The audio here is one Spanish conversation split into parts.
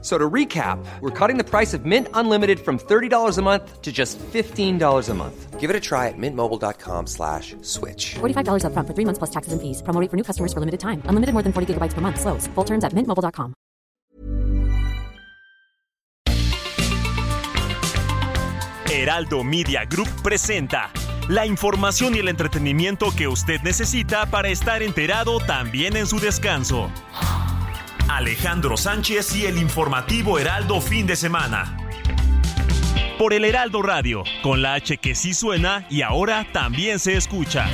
So to recap, we're cutting the price of Mint Unlimited from $30 a month to just $15 a month. Give it a try at mintmobile.com slash switch. $45 up front for three months plus taxes and fees. Promo rate for new customers for limited time. Unlimited more than 40 gigabytes per month. Slows. Full terms at mintmobile.com. Heraldo Media Group presenta la información y el entretenimiento que usted necesita para estar enterado también en su descanso. Alejandro Sánchez y el informativo Heraldo fin de semana. Por el Heraldo Radio, con la H que sí suena y ahora también se escucha.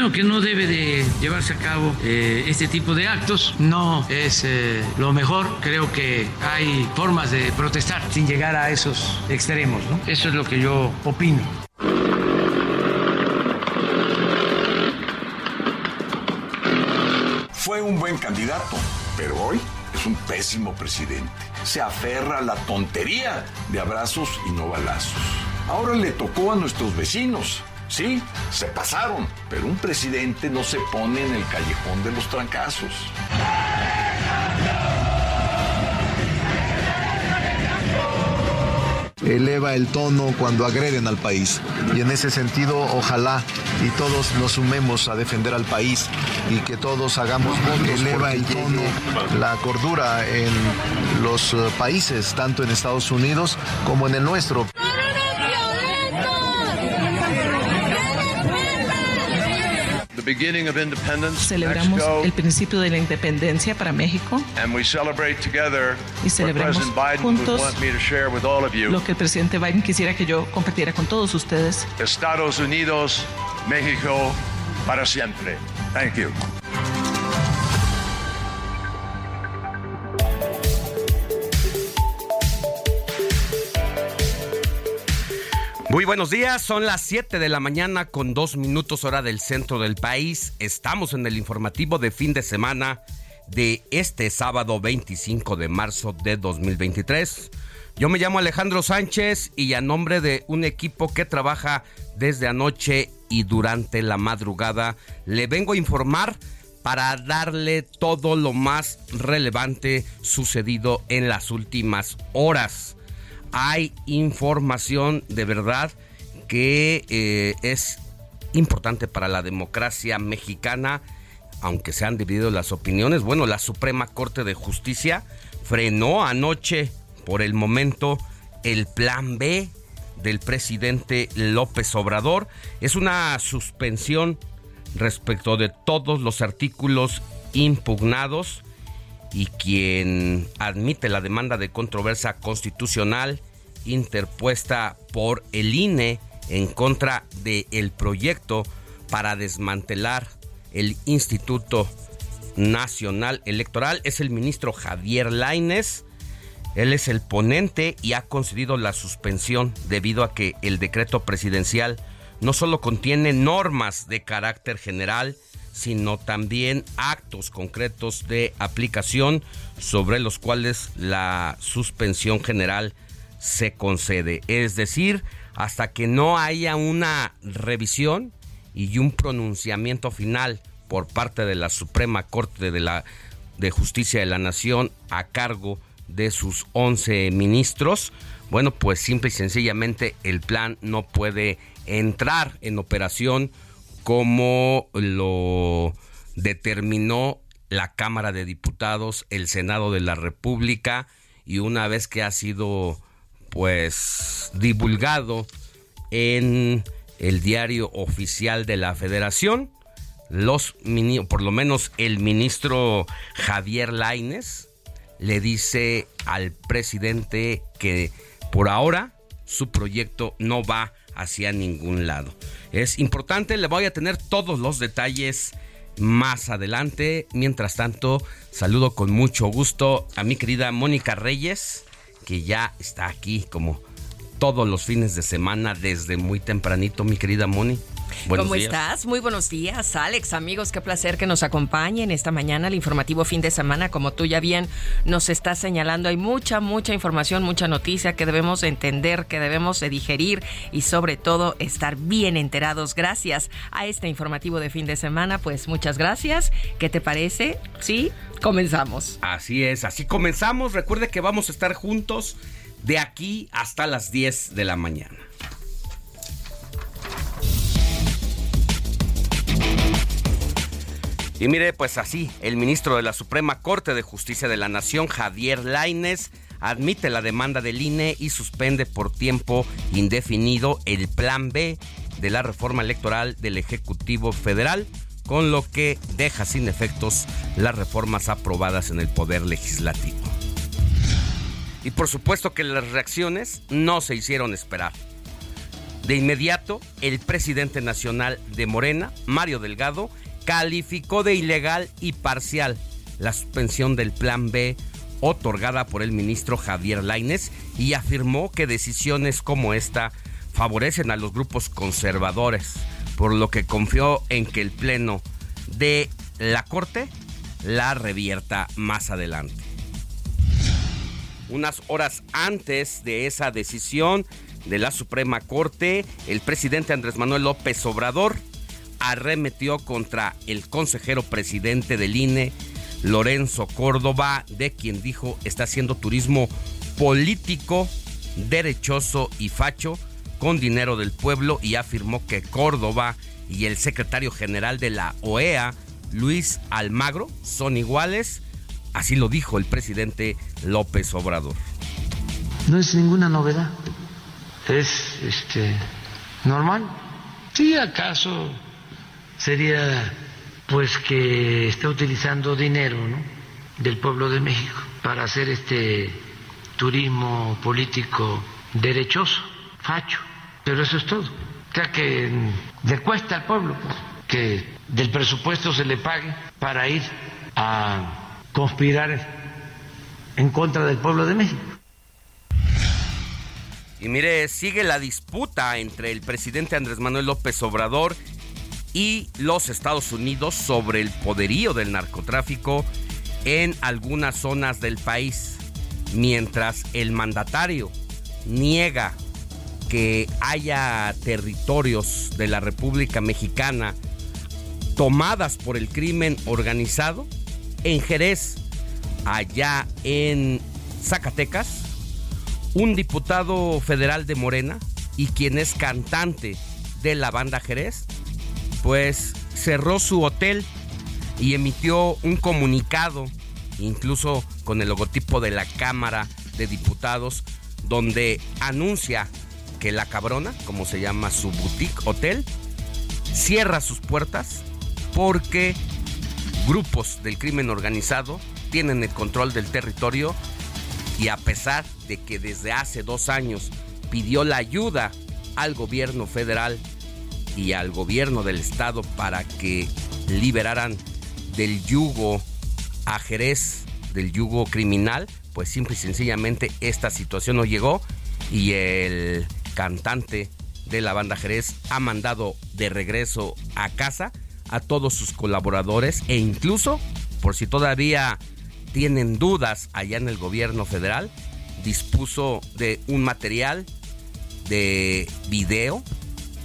Bueno, que no debe de llevarse a cabo eh, este tipo de actos, no es eh, lo mejor. Creo que hay formas de protestar sin llegar a esos extremos. ¿no? Eso es lo que yo opino. Fue un buen candidato, pero hoy es un pésimo presidente. Se aferra a la tontería de abrazos y no balazos. Ahora le tocó a nuestros vecinos. Sí, se pasaron, pero un presidente no se pone en el callejón de los trancazos. eleva el tono cuando agreden al país. Y en ese sentido, ojalá y todos nos sumemos a defender al país y que todos hagamos que eleva el tono, la cordura en los eh, países, tanto en Estados Unidos como en el nuestro. Celebramos el principio de la independencia para México y celebramos juntos lo que el presidente Biden quisiera que yo compartiera con todos ustedes. Estados Unidos, México, para siempre. Thank you. Muy buenos días, son las 7 de la mañana con dos minutos hora del centro del país. Estamos en el informativo de fin de semana de este sábado 25 de marzo de 2023. Yo me llamo Alejandro Sánchez y a nombre de un equipo que trabaja desde anoche y durante la madrugada le vengo a informar para darle todo lo más relevante sucedido en las últimas horas hay información de verdad que eh, es importante para la democracia mexicana, aunque se han dividido las opiniones. Bueno, la Suprema Corte de Justicia frenó anoche, por el momento, el plan B del presidente López Obrador. Es una suspensión respecto de todos los artículos impugnados y quien admite la demanda de controversia constitucional interpuesta por el INE en contra del proyecto para desmantelar el Instituto Nacional Electoral es el ministro Javier Laines. Él es el ponente y ha concedido la suspensión debido a que el decreto presidencial no solo contiene normas de carácter general, sino también actos concretos de aplicación sobre los cuales la suspensión general se concede. Es decir, hasta que no haya una revisión y un pronunciamiento final por parte de la Suprema Corte de, la, de Justicia de la Nación a cargo de sus 11 ministros, bueno, pues simple y sencillamente el plan no puede entrar en operación como lo determinó la Cámara de Diputados, el Senado de la República y una vez que ha sido pues divulgado en el diario oficial de la Federación, los por lo menos el ministro Javier Laines le dice al presidente que por ahora su proyecto no va hacia ningún lado. Es importante, le voy a tener todos los detalles más adelante. Mientras tanto, saludo con mucho gusto a mi querida Mónica Reyes, que ya está aquí como todos los fines de semana desde muy tempranito, mi querida ¿Cómo estás? Muy buenos días, Alex, amigos, qué placer que nos acompañen esta mañana el informativo fin de semana, como tú ya bien nos estás señalando, hay mucha, mucha información, mucha noticia que debemos entender, que debemos digerir y sobre todo estar bien enterados. Gracias a este informativo de fin de semana, pues muchas gracias. ¿Qué te parece? Sí, comenzamos. Así es, así comenzamos. Recuerde que vamos a estar juntos de aquí hasta las 10 de la mañana. Y mire, pues así, el ministro de la Suprema Corte de Justicia de la Nación, Javier Laines, admite la demanda del INE y suspende por tiempo indefinido el plan B de la reforma electoral del Ejecutivo Federal, con lo que deja sin efectos las reformas aprobadas en el Poder Legislativo. Y por supuesto que las reacciones no se hicieron esperar. De inmediato, el presidente nacional de Morena, Mario Delgado, calificó de ilegal y parcial la suspensión del Plan B otorgada por el ministro Javier Laines y afirmó que decisiones como esta favorecen a los grupos conservadores, por lo que confió en que el Pleno de la Corte la revierta más adelante. Unas horas antes de esa decisión de la Suprema Corte, el presidente Andrés Manuel López Obrador arremetió contra el consejero presidente del INE, Lorenzo Córdoba, de quien dijo está haciendo turismo político, derechoso y facho con dinero del pueblo y afirmó que Córdoba y el secretario general de la OEA, Luis Almagro, son iguales. Así lo dijo el presidente López Obrador. No es ninguna novedad. Es este normal. Sí, acaso sería pues que está utilizando dinero del pueblo de México para hacer este turismo político derechoso, facho, pero eso es todo. O sea que le cuesta al pueblo pues, que del presupuesto se le pague para ir a conspirar en contra del pueblo de México. Y mire, sigue la disputa entre el presidente Andrés Manuel López Obrador y los Estados Unidos sobre el poderío del narcotráfico en algunas zonas del país, mientras el mandatario niega que haya territorios de la República Mexicana tomadas por el crimen organizado, en Jerez, allá en Zacatecas, un diputado federal de Morena y quien es cantante de la banda Jerez, pues cerró su hotel y emitió un comunicado, incluso con el logotipo de la Cámara de Diputados, donde anuncia que la cabrona, como se llama su boutique hotel, cierra sus puertas porque grupos del crimen organizado tienen el control del territorio y a pesar de que desde hace dos años pidió la ayuda al gobierno federal y al gobierno del estado para que liberaran del yugo a Jerez, del yugo criminal, pues simple y sencillamente esta situación no llegó y el cantante de la banda Jerez ha mandado de regreso a casa a todos sus colaboradores e incluso, por si todavía tienen dudas allá en el gobierno federal, dispuso de un material de video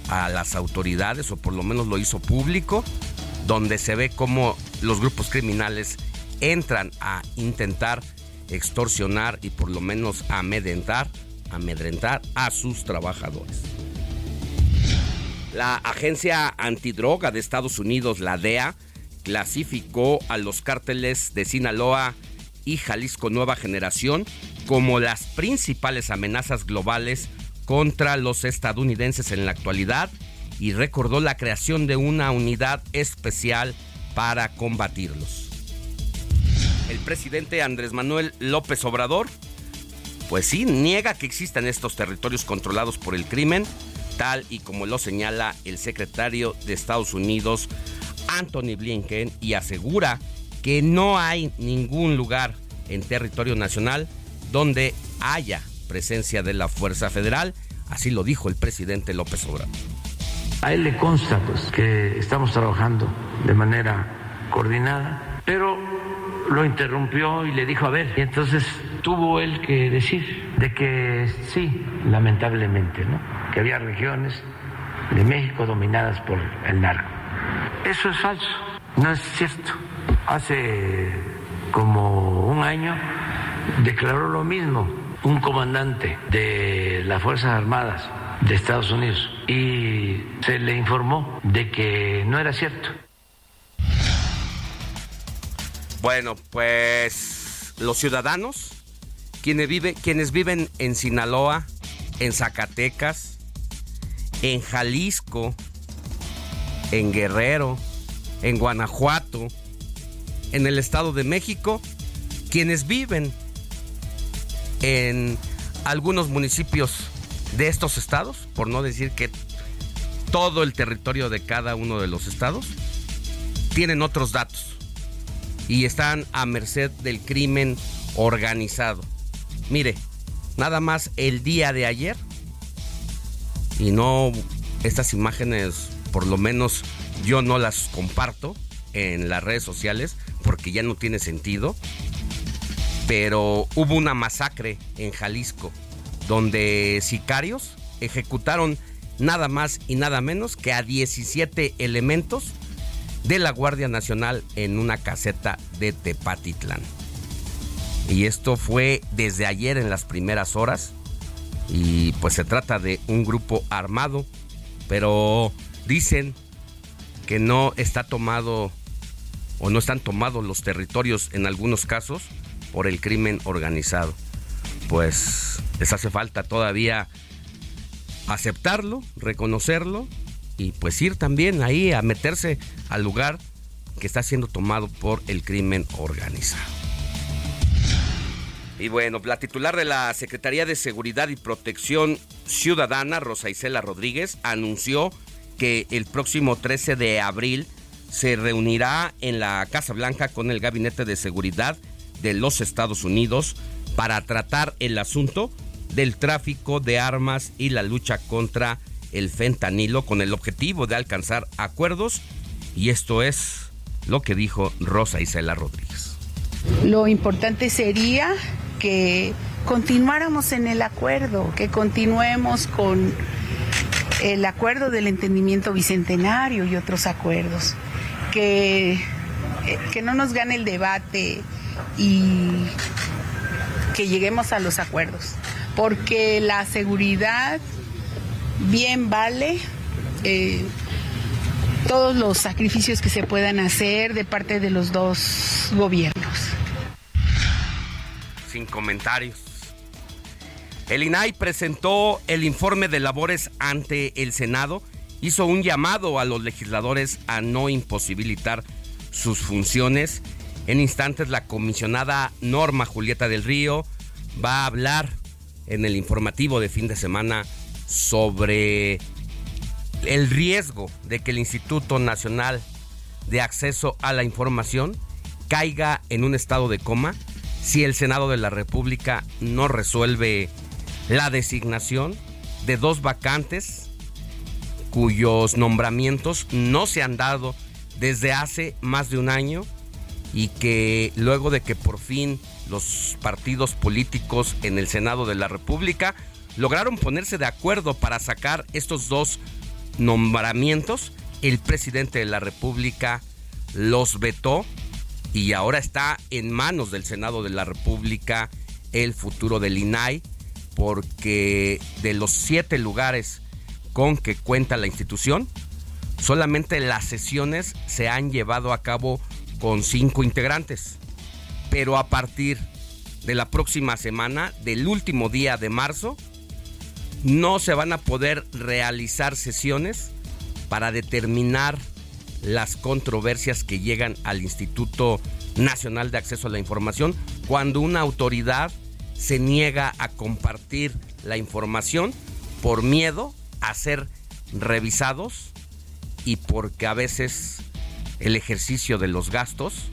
a las autoridades, o por lo menos lo hizo público, donde se ve cómo los grupos criminales entran a intentar extorsionar y por lo menos amedrentar, amedrentar a sus trabajadores. La agencia antidroga de Estados Unidos, la DEA, clasificó a los cárteles de Sinaloa y Jalisco Nueva Generación como las principales amenazas globales contra los estadounidenses en la actualidad y recordó la creación de una unidad especial para combatirlos. El presidente Andrés Manuel López Obrador, pues sí, niega que existan estos territorios controlados por el crimen, tal y como lo señala el secretario de Estados Unidos, Anthony Blinken, y asegura que no hay ningún lugar en territorio nacional donde haya presencia de la Fuerza Federal. Así lo dijo el presidente López Obrador. A él le consta pues, que estamos trabajando de manera coordinada, pero lo interrumpió y le dijo, a ver, y entonces tuvo él que decir de que sí, lamentablemente, ¿no? que había regiones de México dominadas por el narco. Eso es falso, no es cierto. Hace como un año declaró lo mismo un comandante de las Fuerzas Armadas de Estados Unidos y se le informó de que no era cierto. Bueno, pues los ciudadanos, quienes, quienes viven en Sinaloa, en Zacatecas, en Jalisco, en Guerrero, en Guanajuato, en el Estado de México, quienes viven en algunos municipios de estos estados, por no decir que todo el territorio de cada uno de los estados, tienen otros datos y están a merced del crimen organizado. Mire, nada más el día de ayer, y no estas imágenes, por lo menos yo no las comparto en las redes sociales porque ya no tiene sentido, pero hubo una masacre en Jalisco donde sicarios ejecutaron nada más y nada menos que a 17 elementos de la Guardia Nacional en una caseta de Tepatitlán. Y esto fue desde ayer en las primeras horas. Y pues se trata de un grupo armado, pero dicen que no está tomado o no están tomados los territorios en algunos casos por el crimen organizado. Pues les hace falta todavía aceptarlo, reconocerlo y pues ir también ahí a meterse al lugar que está siendo tomado por el crimen organizado. Y bueno, la titular de la Secretaría de Seguridad y Protección Ciudadana, Rosa Isela Rodríguez, anunció que el próximo 13 de abril se reunirá en la Casa Blanca con el Gabinete de Seguridad de los Estados Unidos para tratar el asunto del tráfico de armas y la lucha contra el fentanilo con el objetivo de alcanzar acuerdos y esto es lo que dijo Rosa Isela Rodríguez. Lo importante sería que continuáramos en el acuerdo, que continuemos con el acuerdo del entendimiento bicentenario y otros acuerdos, que, que no nos gane el debate y que lleguemos a los acuerdos, porque la seguridad bien vale eh, todos los sacrificios que se puedan hacer de parte de los dos gobiernos. Sin comentarios. El INAI presentó el informe de labores ante el Senado, hizo un llamado a los legisladores a no imposibilitar sus funciones. En instantes la comisionada Norma Julieta del Río va a hablar en el informativo de fin de semana sobre el riesgo de que el Instituto Nacional de Acceso a la Información caiga en un estado de coma si el Senado de la República no resuelve la designación de dos vacantes cuyos nombramientos no se han dado desde hace más de un año y que luego de que por fin los partidos políticos en el Senado de la República lograron ponerse de acuerdo para sacar estos dos nombramientos. El presidente de la República los vetó y ahora está en manos del Senado de la República el futuro del INAI, porque de los siete lugares con que cuenta la institución, solamente las sesiones se han llevado a cabo con cinco integrantes. Pero a partir de la próxima semana, del último día de marzo, no se van a poder realizar sesiones para determinar las controversias que llegan al Instituto Nacional de Acceso a la Información cuando una autoridad se niega a compartir la información por miedo a ser revisados y porque a veces el ejercicio de los gastos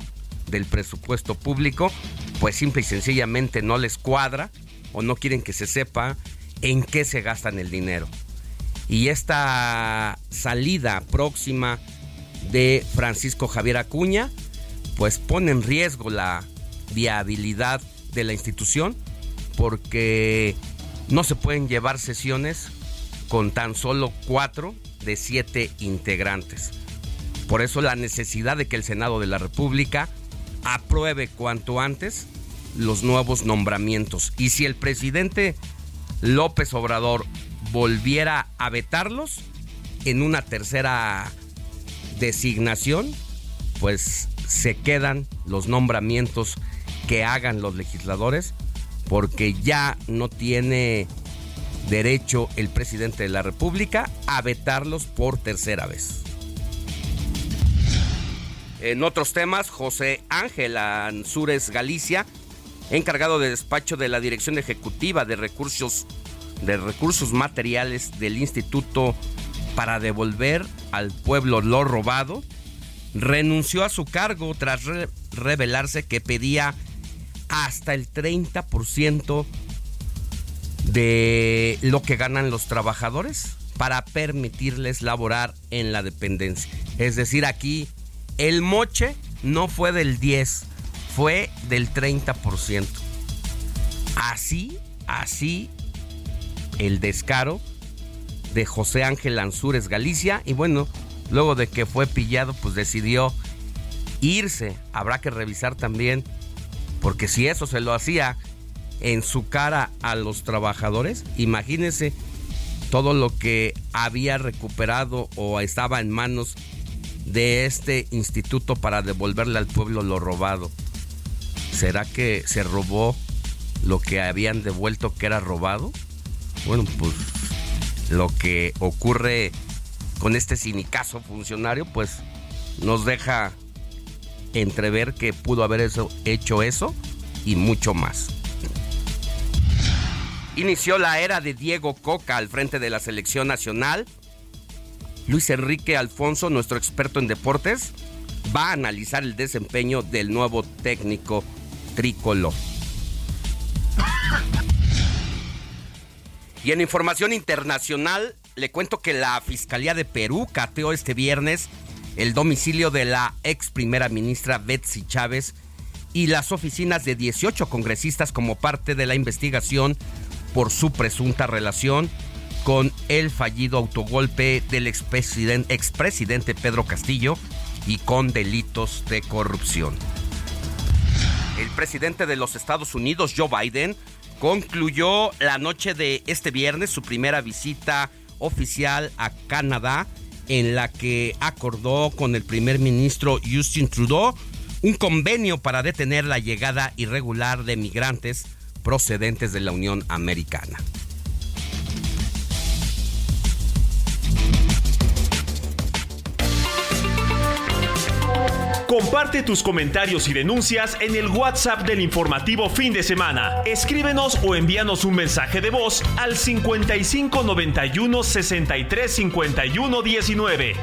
del presupuesto público pues simple y sencillamente no les cuadra o no quieren que se sepa en qué se gastan el dinero. Y esta salida próxima de Francisco Javier Acuña pues pone en riesgo la viabilidad de la institución porque no se pueden llevar sesiones con tan solo cuatro de siete integrantes. Por eso la necesidad de que el Senado de la República apruebe cuanto antes los nuevos nombramientos. Y si el presidente López Obrador volviera a vetarlos en una tercera designación, pues se quedan los nombramientos que hagan los legisladores porque ya no tiene derecho el presidente de la República a vetarlos por tercera vez. En otros temas, José Ángel Ansúrez Galicia, encargado de despacho de la Dirección Ejecutiva de Recursos, de Recursos Materiales del Instituto para devolver al pueblo lo robado, renunció a su cargo tras revelarse que pedía hasta el 30% de lo que ganan los trabajadores para permitirles laborar en la dependencia. Es decir, aquí el moche no fue del 10, fue del 30%. Así, así el descaro de José Ángel Ansúrez Galicia y bueno, luego de que fue pillado pues decidió irse. Habrá que revisar también porque si eso se lo hacía en su cara a los trabajadores, imagínense todo lo que había recuperado o estaba en manos de este instituto para devolverle al pueblo lo robado. ¿Será que se robó lo que habían devuelto que era robado? Bueno, pues lo que ocurre con este sinicazo funcionario, pues nos deja entrever que pudo haber hecho eso y mucho más. Inició la era de Diego Coca al frente de la selección nacional. Luis Enrique Alfonso, nuestro experto en deportes, va a analizar el desempeño del nuevo técnico tricolor. Y en información internacional, le cuento que la Fiscalía de Perú cateó este viernes el domicilio de la ex primera ministra Betsy Chávez y las oficinas de 18 congresistas como parte de la investigación por su presunta relación con el fallido autogolpe del expresidente, Pedro Castillo y con delitos de corrupción. El presidente de los Estados Unidos, Joe Biden, concluyó la noche de este viernes su primera visita oficial a Canadá, en la que acordó con el primer ministro Justin Trudeau un convenio para detener la llegada irregular de migrantes procedentes de la Unión Americana. Comparte tus comentarios y denuncias en el WhatsApp del informativo fin de semana. Escríbenos o envíanos un mensaje de voz al 55 91 63 51 19.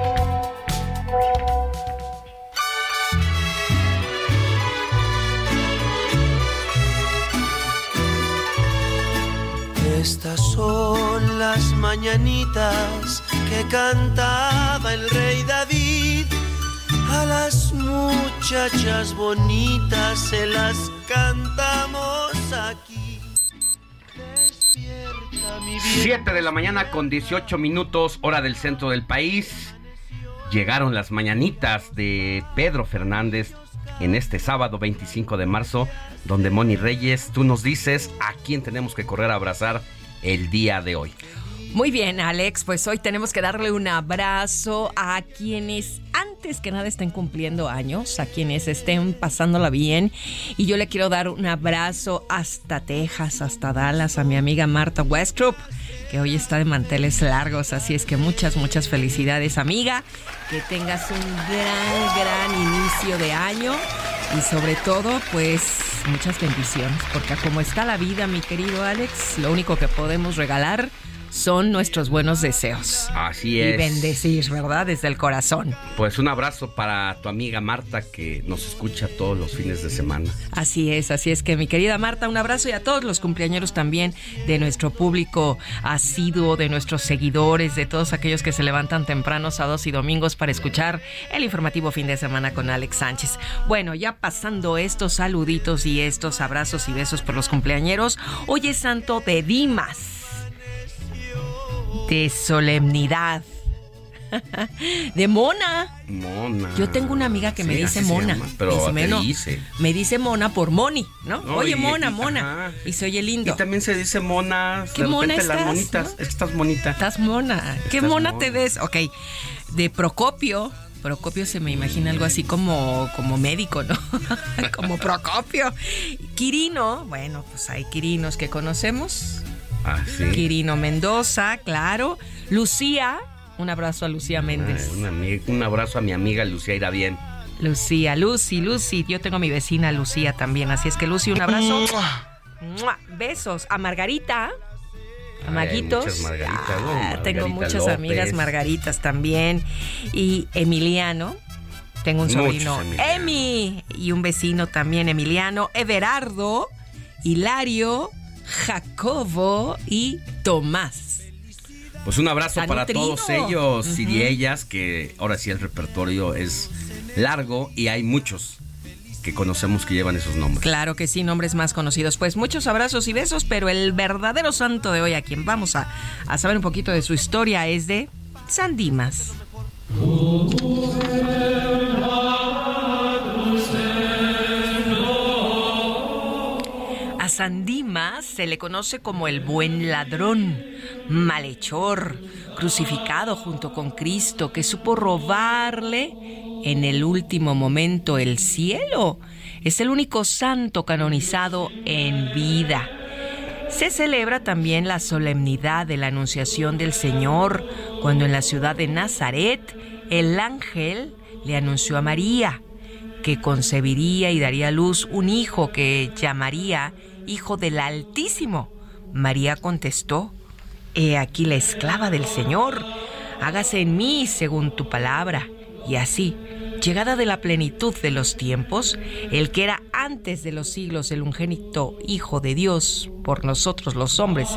Estas son las mañanitas que cantaba el rey David a las muchachas bonitas se las cantamos aquí. Despierta mi 7 de la mañana con 18 minutos, hora del centro del país. Llegaron las mañanitas de Pedro Fernández en este sábado 25 de marzo, donde Moni Reyes, tú nos dices a quién tenemos que correr a abrazar el día de hoy. Muy bien, Alex, pues hoy tenemos que darle un abrazo a quienes antes que nada estén cumpliendo años, a quienes estén pasándola bien. Y yo le quiero dar un abrazo hasta Texas, hasta Dallas, a mi amiga Marta Westrup, que hoy está de manteles largos. Así es que muchas, muchas felicidades, amiga. Que tengas un gran, gran inicio de año. Y sobre todo, pues muchas bendiciones, porque como está la vida, mi querido Alex, lo único que podemos regalar son nuestros buenos deseos. Así es. Y bendecir, ¿verdad? Desde el corazón. Pues un abrazo para tu amiga Marta que nos escucha todos los fines de semana. Así es, así es que mi querida Marta, un abrazo y a todos los cumpleañeros también de nuestro público asiduo, de nuestros seguidores, de todos aquellos que se levantan temprano sábados y domingos para escuchar el informativo fin de semana con Alex Sánchez. Bueno, ya pasando estos saluditos y estos abrazos y besos por los cumpleañeros, hoy es santo de Dimas de solemnidad. de mona. Mona. Yo tengo una amiga que me dice mona. pero me dice. Me dice mona por moni, ¿no? Oye, mona, mona. Y se oye lindo. Y también se dice mona. ¿Qué mona estás, las monitas. estás monita. Estás mona. ¿Qué mona, te ves? Ok. De Procopio. Procopio se me imagina algo así como, como médico, ¿no? como Procopio. Quirino, bueno, pues hay Quirinos que conocemos. Ah, Quirino Mendoza, claro. Lucía, un abrazo a Lucía Méndez. un abrazo a mi amiga Lucía irá bien. Lucía, Lucy, Lucy. Yo tengo a mi vecina Lucía también. Así es que Lucy, un abrazo. Besos a Margarita. A Maguitos. Ah, tengo muchas amigas Margaritas también. Y Emiliano. Tengo un sobrino, Emi. Y un vecino también, Emiliano. Everardo. Hilario. Jacobo y Tomás. Pues un abrazo para todos ellos y ellas, que ahora sí el repertorio es largo y hay muchos que conocemos que llevan esos nombres. Claro que sí, nombres más conocidos. Pues muchos abrazos y besos, pero el verdadero santo de hoy, a quien vamos a, a saber un poquito de su historia, es de San Dimas. San Dimas se le conoce como el buen ladrón, malhechor, crucificado junto con Cristo, que supo robarle en el último momento el cielo. Es el único santo canonizado en vida. Se celebra también la solemnidad de la Anunciación del Señor, cuando en la ciudad de Nazaret el ángel le anunció a María que concebiría y daría a luz un hijo que llamaría Hijo del Altísimo. María contestó, He aquí la esclava del Señor, hágase en mí según tu palabra. Y así, llegada de la plenitud de los tiempos, el que era antes de los siglos el ungénito Hijo de Dios, por nosotros los hombres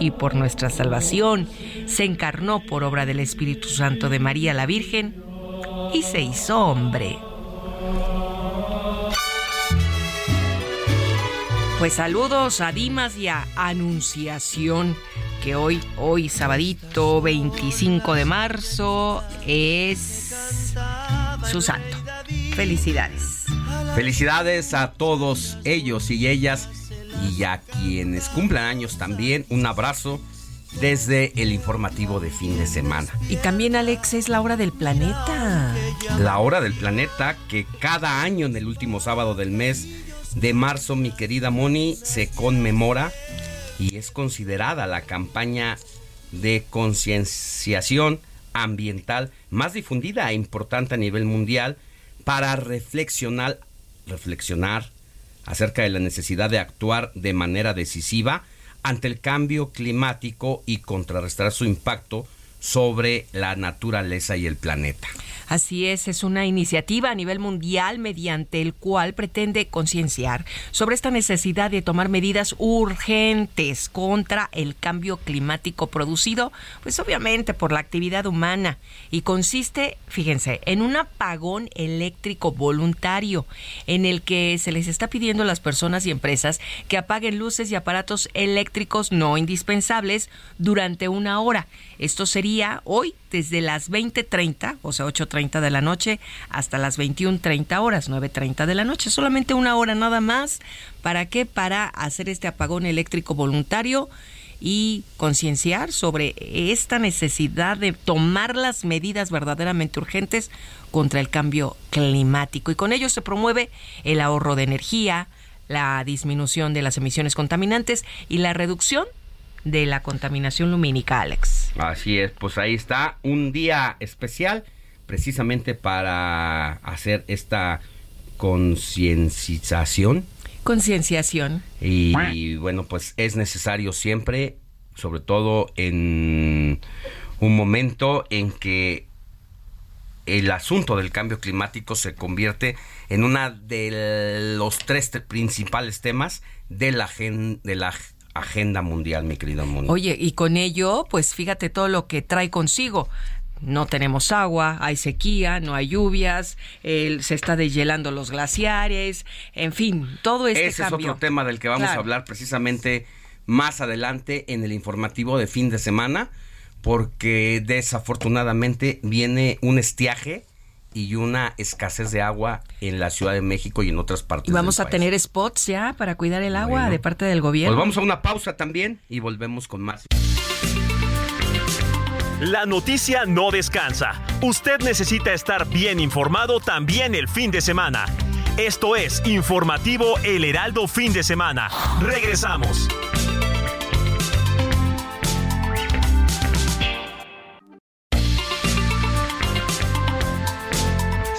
y por nuestra salvación, se encarnó por obra del Espíritu Santo de María la Virgen y se hizo hombre. Pues saludos a Dimas y a Anunciación, que hoy, hoy, sabadito 25 de marzo, es su santo. Felicidades. Felicidades a todos ellos y ellas y a quienes cumplan años también. Un abrazo desde el informativo de fin de semana. Y también, Alex, es la hora del planeta. La hora del planeta que cada año en el último sábado del mes de marzo, mi querida Moni, se conmemora y es considerada la campaña de concienciación ambiental más difundida e importante a nivel mundial para reflexionar, reflexionar acerca de la necesidad de actuar de manera decisiva ante el cambio climático y contrarrestar su impacto sobre la naturaleza y el planeta. Así es, es una iniciativa a nivel mundial mediante el cual pretende concienciar sobre esta necesidad de tomar medidas urgentes contra el cambio climático producido, pues obviamente por la actividad humana y consiste, fíjense, en un apagón eléctrico voluntario en el que se les está pidiendo a las personas y empresas que apaguen luces y aparatos eléctricos no indispensables durante una hora. Esto sería hoy desde las 20:30, o sea, 8:30 de la noche, hasta las 21:30 horas, 9:30 de la noche. Solamente una hora nada más. ¿Para qué? Para hacer este apagón eléctrico voluntario y concienciar sobre esta necesidad de tomar las medidas verdaderamente urgentes contra el cambio climático. Y con ello se promueve el ahorro de energía, la disminución de las emisiones contaminantes y la reducción de la contaminación lumínica, Alex. Así es, pues ahí está un día especial precisamente para hacer esta concienciación. Concienciación. Y, bueno, pues es necesario siempre sobre todo en un momento en que el asunto del cambio climático se convierte en una de los tres principales temas de la, de la agenda mundial, mi querido mundo. Oye, y con ello, pues fíjate todo lo que trae consigo. No tenemos agua, hay sequía, no hay lluvias, se está deshielando los glaciares, en fin, todo este Ese es otro tema del que vamos a hablar precisamente más adelante en el informativo de fin de semana porque desafortunadamente viene un estiaje y una escasez de agua en la Ciudad de México y en otras partes. Y vamos a tener spots ya para cuidar el agua de parte del gobierno. Pues vamos a una pausa también y volvemos con más. La noticia no descansa. Usted necesita estar bien informado también el fin de semana. Esto es Informativo El Heraldo Fin de Semana. Regresamos.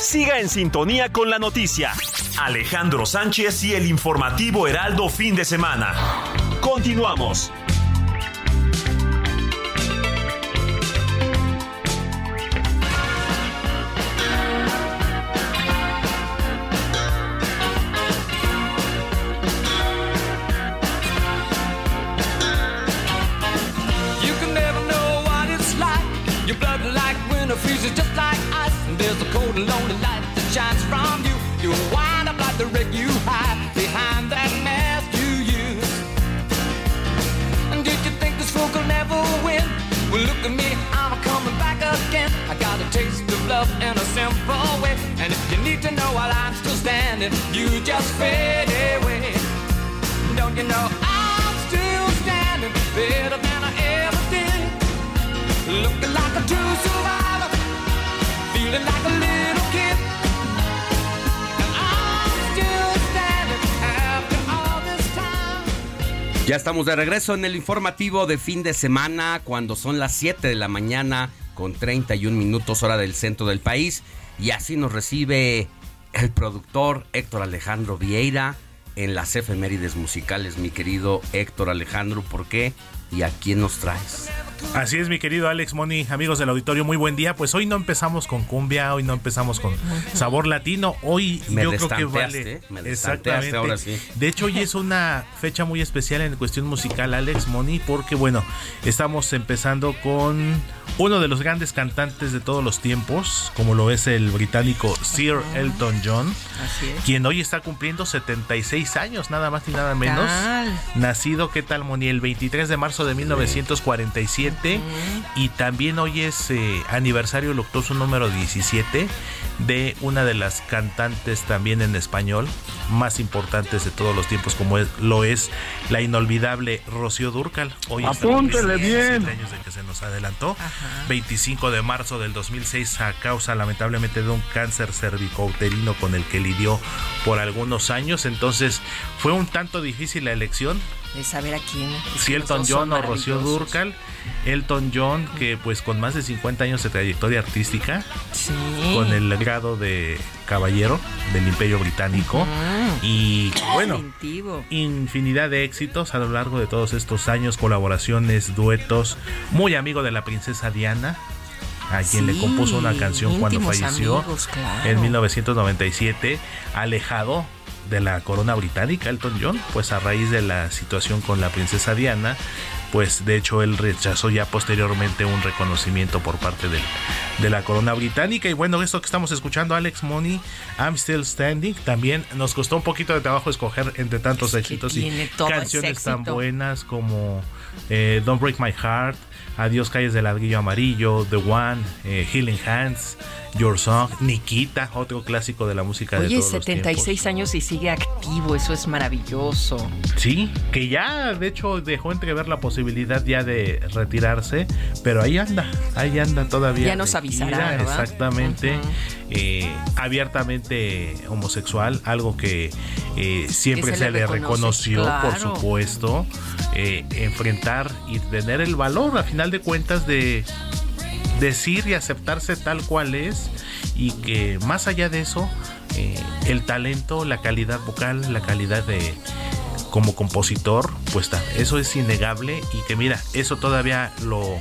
Siga en sintonía con la noticia. Alejandro Sánchez y el informativo Heraldo fin de semana. Continuamos. A and lonely light that shines from you. You wind up like the wreck you hide behind that mask you use. And did you think this fool could never win? Well, look at me, I'm coming back again. I got a taste of love in a simple way. And if you need to know while I'm still standing, you just fade away. Don't you know I'm still standing better than I ever did? Looking like a true survivor. Ya estamos de regreso en el informativo de fin de semana cuando son las 7 de la mañana con 31 minutos hora del centro del país y así nos recibe el productor Héctor Alejandro Vieira en las efemérides musicales, mi querido Héctor Alejandro, ¿por qué? ¿Y a quién nos traes? Así es, mi querido Alex Moni, amigos del auditorio, muy buen día. Pues hoy no empezamos con cumbia, hoy no empezamos con sabor latino. Hoy yo creo que vale. exactamente. Ahora sí. De hecho, hoy es una fecha muy especial en cuestión musical, Alex Moni, porque bueno, estamos empezando con uno de los grandes cantantes de todos los tiempos, como lo es el británico Sir Elton John, quien hoy está cumpliendo 76 años, nada más y nada menos. Nacido, ¿qué tal, Moni? El 23 de marzo de 1947 y también hoy es eh, aniversario luctuoso número 17 de una de las cantantes también en español más importantes de todos los tiempos como es, lo es la inolvidable Rocío Durcal. Hoy Apúntele bien. años de que se nos adelantó. 25 de marzo del 2006 a causa lamentablemente de un cáncer cervicouterino con el que lidió por algunos años. Entonces fue un tanto difícil la elección de saber a quién. Si Elton John o Rocío Durcal. Elton John, que pues con más de 50 años de trayectoria artística, con el grado de caballero del Imperio Británico y bueno, infinidad de éxitos a lo largo de todos estos años, colaboraciones, duetos, muy amigo de la princesa Diana, a quien le compuso una canción cuando falleció en 1997, alejado de la corona británica, Elton John, pues a raíz de la situación con la princesa Diana, pues de hecho él rechazó ya posteriormente un reconocimiento por parte de, de la corona británica. Y bueno, esto que estamos escuchando, Alex Money, I'm Still Standing, también nos costó un poquito de trabajo escoger entre tantos éxitos y canciones tan buenas como eh, Don't Break My Heart, Adiós Calles de Ladrillo Amarillo, The One, eh, Healing Hands, Your Song, Nikita, otro clásico de la música de todos 76 años y sigue activo, eso es maravilloso. Sí, que ya de hecho dejó entrever la posibilidad ya de retirarse, pero ahí anda, ahí anda todavía. Ya nos avisará, Exactamente. Eh, abiertamente homosexual, algo que eh, siempre se, le, reconoció, por supuesto, eh, enfrentar y tener el valor, a final de cuentas, de decir y aceptarse tal cual es y que más allá de eso, el talento, la calidad vocal, la calidad de como compositor, pues eso es innegable y que mira, eso todavía lo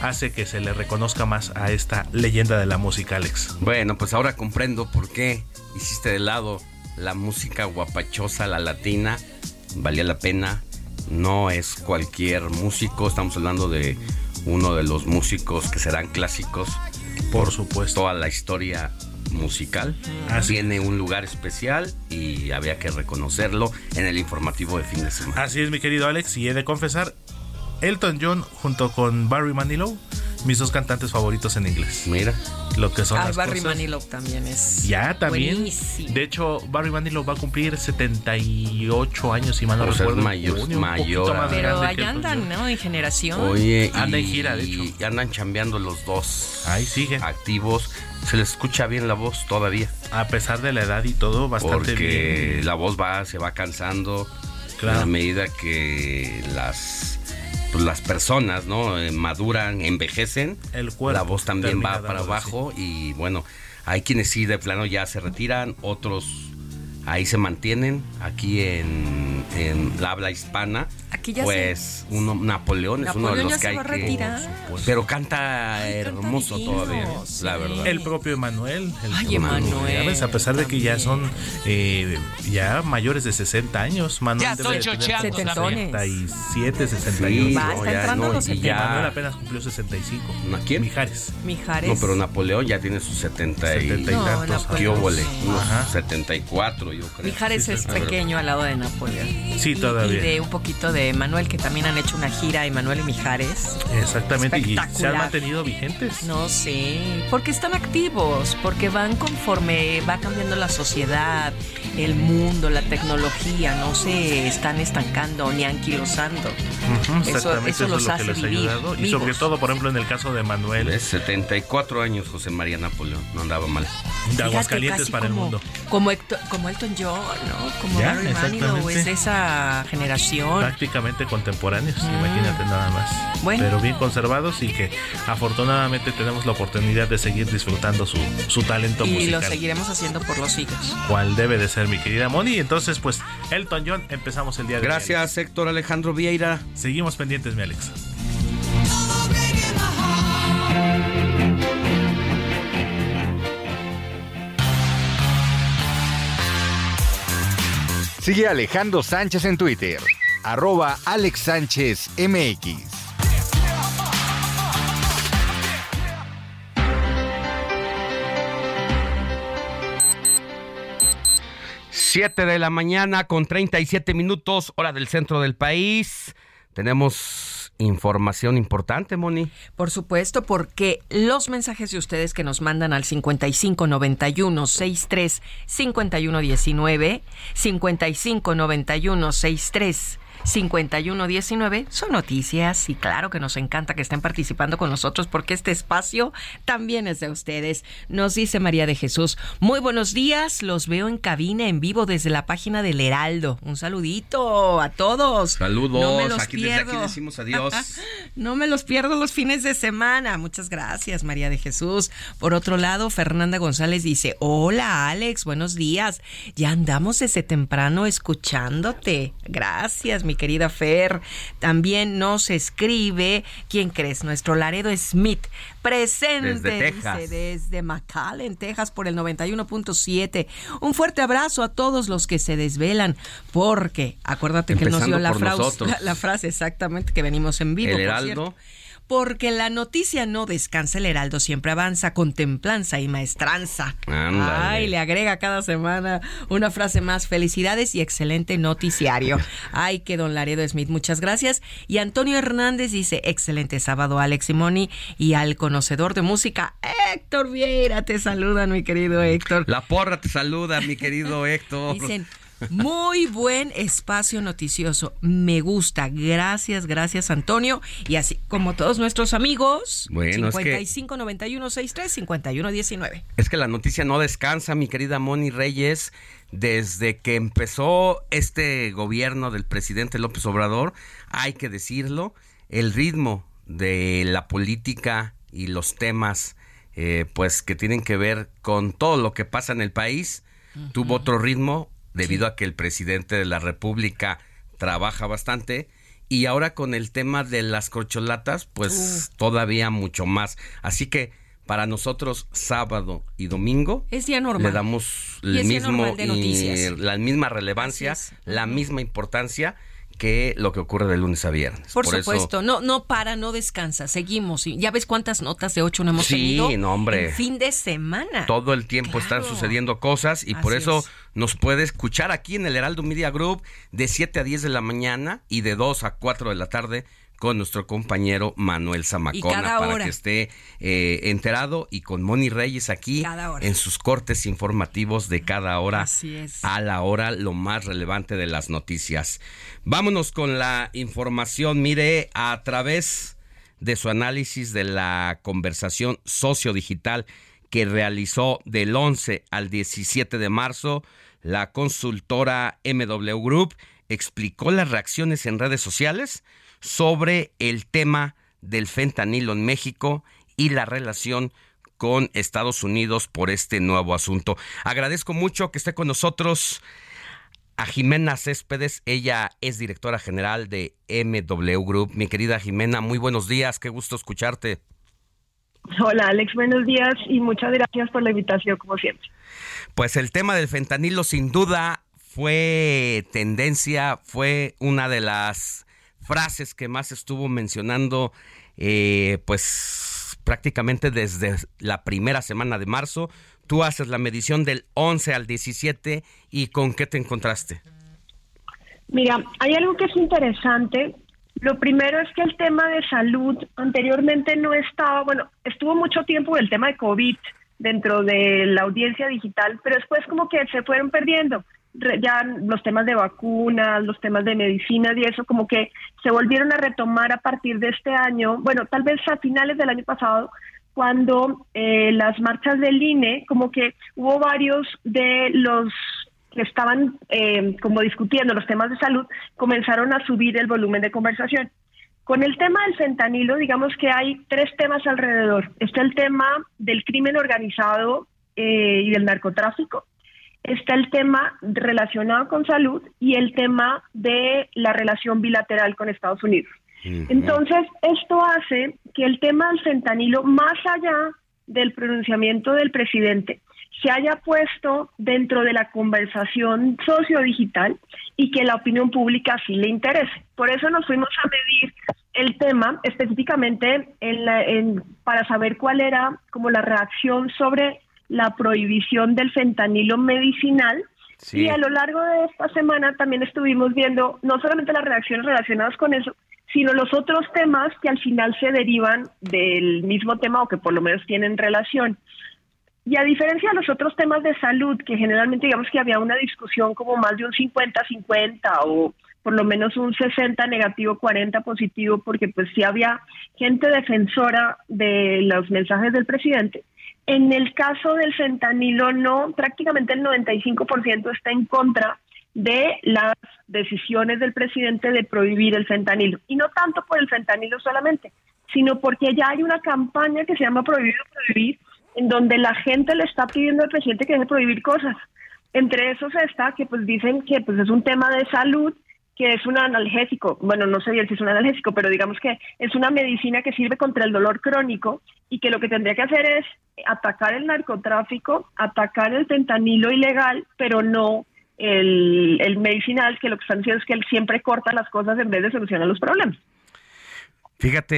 hace que se le reconozca más a esta leyenda de la música, Alex. Bueno, pues ahora comprendo por qué hiciste de lado la música guapachosa, la latina, valía la pena. No es cualquier músico, estamos hablando de uno de los músicos que serán clásicos por supuesto toda la historia musical. Tiene un lugar especial y había que reconocerlo en el informativo de fin de semana. Así es, mi querido Alex, y he de confesar, Elton John junto con Barry Manilow, mis dos cantantes favoritos en inglés. Mira. Lo que son ah, Barry Manilow también es. Ya, también. De hecho, Barry Manilow va a cumplir 78 años, si mal no recuerdo. mayor, mayor. Pero allá andan, ¿no? En generación. Oye, anda en gira, de hecho. Y andan chambeando los dos. Ahí sigue. Activos. Se les escucha bien la voz todavía. A pesar de la edad y todo, bastante Porque la voz va, se va cansando. Claro. A medida que las pues, las personas, ¿no? Eh, maduran, envejecen. El cuerpo. La voz también va para abajo y bueno, hay quienes sí de plano ya se retiran, otros ahí se mantienen, aquí en, en la habla hispana pues uno, Napoleón, es uno de los que hay que. Pero canta hermoso todavía, la verdad. El propio Emanuel. Ay, Emanuel. A pesar de que ya son eh, ya mayores de 60 años. Manuel ya estoy chocheando. 67, 68. Sí, va, está entrando los y ya Manuel apenas cumplió 65. ¿A quién? Mijares. Mijares. No, pero Napoleón ya tiene sus 70 y, 70 y tantos. ¿Qué óvole? Unos 74, yo creo. Mijares es pequeño al lado de Napoleón. Sí, todavía. Y de un poquito de Manuel, que también han hecho una gira, Emanuel y Mijares. Exactamente, y se han mantenido vigentes. No sé, porque están activos, porque van conforme va cambiando la sociedad, el mundo, la tecnología, no se están estancando ni anquilosando. exactamente, eso, los hace les ha ayudado. Y sobre todo, por ejemplo, en el caso de Manuel. Es 74 años José María Napoleón, no andaba mal. De aguas calientes para el mundo. Como, como Elton John, ¿no? Como Barry Manilow, es esa generación. Prácticamente contemporáneos, mm. imagínate nada más. Bueno. Pero bien conservados y que afortunadamente tenemos la oportunidad de seguir disfrutando su, su talento musical. Y lo seguiremos haciendo por los siglos. ¿Cuál debe de ser, mi querida Moni? Entonces, pues, Elton John, empezamos el día de hoy. Gracias, Héctor Alejandro Vieira. Seguimos pendientes, mi Alex. Sigue Alejandro Sánchez en Twitter, arroba Alex Sánchez MX. Siete de la mañana con 37 minutos, hora del centro del país. Tenemos información importante, Moni. Por supuesto, porque los mensajes de ustedes que nos mandan al 5591 63 5119 5591 63 5119 son noticias y claro que nos encanta que estén participando con nosotros porque este espacio también es de ustedes. Nos dice María de Jesús, muy buenos días, los veo en cabina en vivo desde la página del Heraldo. Un saludito a todos. Saludos, no me los aquí desde aquí decimos adiós. no me los pierdo los fines de semana. Muchas gracias, María de Jesús. Por otro lado, Fernanda González dice, hola Alex, buenos días. Ya andamos desde temprano escuchándote. Gracias, mi querida Fer. También nos escribe, ¿quién crees? Nuestro Laredo Smith, presente desde, Texas. Dice, desde McAllen, Texas, por el 91.7. Un fuerte abrazo a todos los que se desvelan, porque acuérdate que nos dio la, la, frase exactamente que venimos en vivo. El Heraldo porque la noticia no descansa, el Heraldo siempre avanza con templanza y maestranza. Ay, le agrega cada semana una frase más. Felicidades y excelente noticiario. Ay, que don Laredo Smith, muchas gracias. Y Antonio Hernández dice, excelente sábado, Alex Simoni. Y al conocedor de música, Héctor Vieira, te saluda, mi querido Héctor. La porra te saluda, mi querido Héctor. Dicen, muy buen espacio noticioso. Me gusta. Gracias, gracias, Antonio. Y así como todos nuestros amigos. Bueno, 55 91 63 51 19. Es que la noticia no descansa, mi querida Moni Reyes. Desde que empezó este gobierno del presidente López Obrador, hay que decirlo, el ritmo de la política y los temas eh, pues que tienen que ver con todo lo que pasa en el país tuvo otro ritmo debido a que el presidente de la República trabaja bastante. Y ahora con el tema de las corcholatas, pues todavía mucho más. Así que para nosotros sábado y domingo es día normal. le damos el mismo la misma relevancia, la misma importancia que lo que ocurre de lunes a viernes. Por, supuesto, no no para, no descansa, seguimos. Ya ves cuántas notas de ocho no hemos tenido. Sí, no, hombre. fin de semana. Todo el tiempo están sucediendo cosas y por eso nos puede escuchar aquí en el Heraldo Media Group de 7 a 10 de la mañana y de 2 a 4 de la tarde con nuestro compañero Manuel Zamacona para que esté eh, enterado y con Moni Reyes aquí en sus cortes informativos de cada hora a la hora lo más relevante de las noticias. Vámonos con la información, mire, a través de su análisis de la conversación sociodigital que realizó del 11 al 17 de marzo, la consultora MW Group explicó las reacciones en redes sociales sobre el tema del fentanilo en México y la relación con Estados Unidos por este nuevo asunto. Agradezco mucho que esté con nosotros a Jimena Céspedes. Ella es directora general de MW Group. Mi querida Jimena, muy buenos días. Qué gusto escucharte. Hola Alex, buenos días y muchas gracias por la invitación, como siempre. Pues el tema del fentanilo sin duda fue tendencia, fue una de las frases que más estuvo mencionando, eh, pues prácticamente desde la primera semana de marzo. Tú haces la medición del 11 al 17 y con qué te encontraste. Mira, hay algo que es interesante. Lo primero es que el tema de salud anteriormente no estaba, bueno, estuvo mucho tiempo el tema de COVID dentro de la audiencia digital, pero después como que se fueron perdiendo ya los temas de vacunas, los temas de medicinas y eso como que se volvieron a retomar a partir de este año, bueno, tal vez a finales del año pasado, cuando eh, las marchas del INE, como que hubo varios de los que estaban eh, como discutiendo los temas de salud, comenzaron a subir el volumen de conversación. Con el tema del fentanilo, digamos que hay tres temas alrededor. Está el tema del crimen organizado eh, y del narcotráfico, está el tema relacionado con salud y el tema de la relación bilateral con Estados Unidos. Entonces, esto hace que el tema del fentanilo, más allá del pronunciamiento del presidente, se haya puesto dentro de la conversación sociodigital y que la opinión pública sí le interese. Por eso nos fuimos a medir el tema específicamente en para saber cuál era como la reacción sobre la prohibición del fentanilo medicinal. Y a lo largo de esta semana también estuvimos viendo no solamente las reacciones relacionadas con eso, sino los otros temas que al final se derivan del mismo tema o que por lo menos tienen relación. Y a diferencia de los otros temas de salud, que generalmente digamos que había una discusión como más de un 50-50 o por lo menos un 60 negativo, 40 positivo, porque pues sí había gente defensora de los mensajes del presidente, en el caso del fentanilo, no, prácticamente el 95% está en contra de las decisiones del presidente de prohibir el fentanilo. Y no tanto por el fentanilo solamente, sino porque ya hay una campaña que se llama Prohibido Prohibir, en donde la gente le está pidiendo al presidente que deje prohibir cosas. Entre esos está que pues dicen que pues es un tema de salud que es un analgésico, bueno, no sé bien si es un analgésico, pero digamos que es una medicina que sirve contra el dolor crónico y que lo que tendría que hacer es atacar el narcotráfico, atacar el fentanilo ilegal, pero no el, el medicinal, que lo que están diciendo es que él siempre corta las cosas en vez de solucionar los problemas. Fíjate,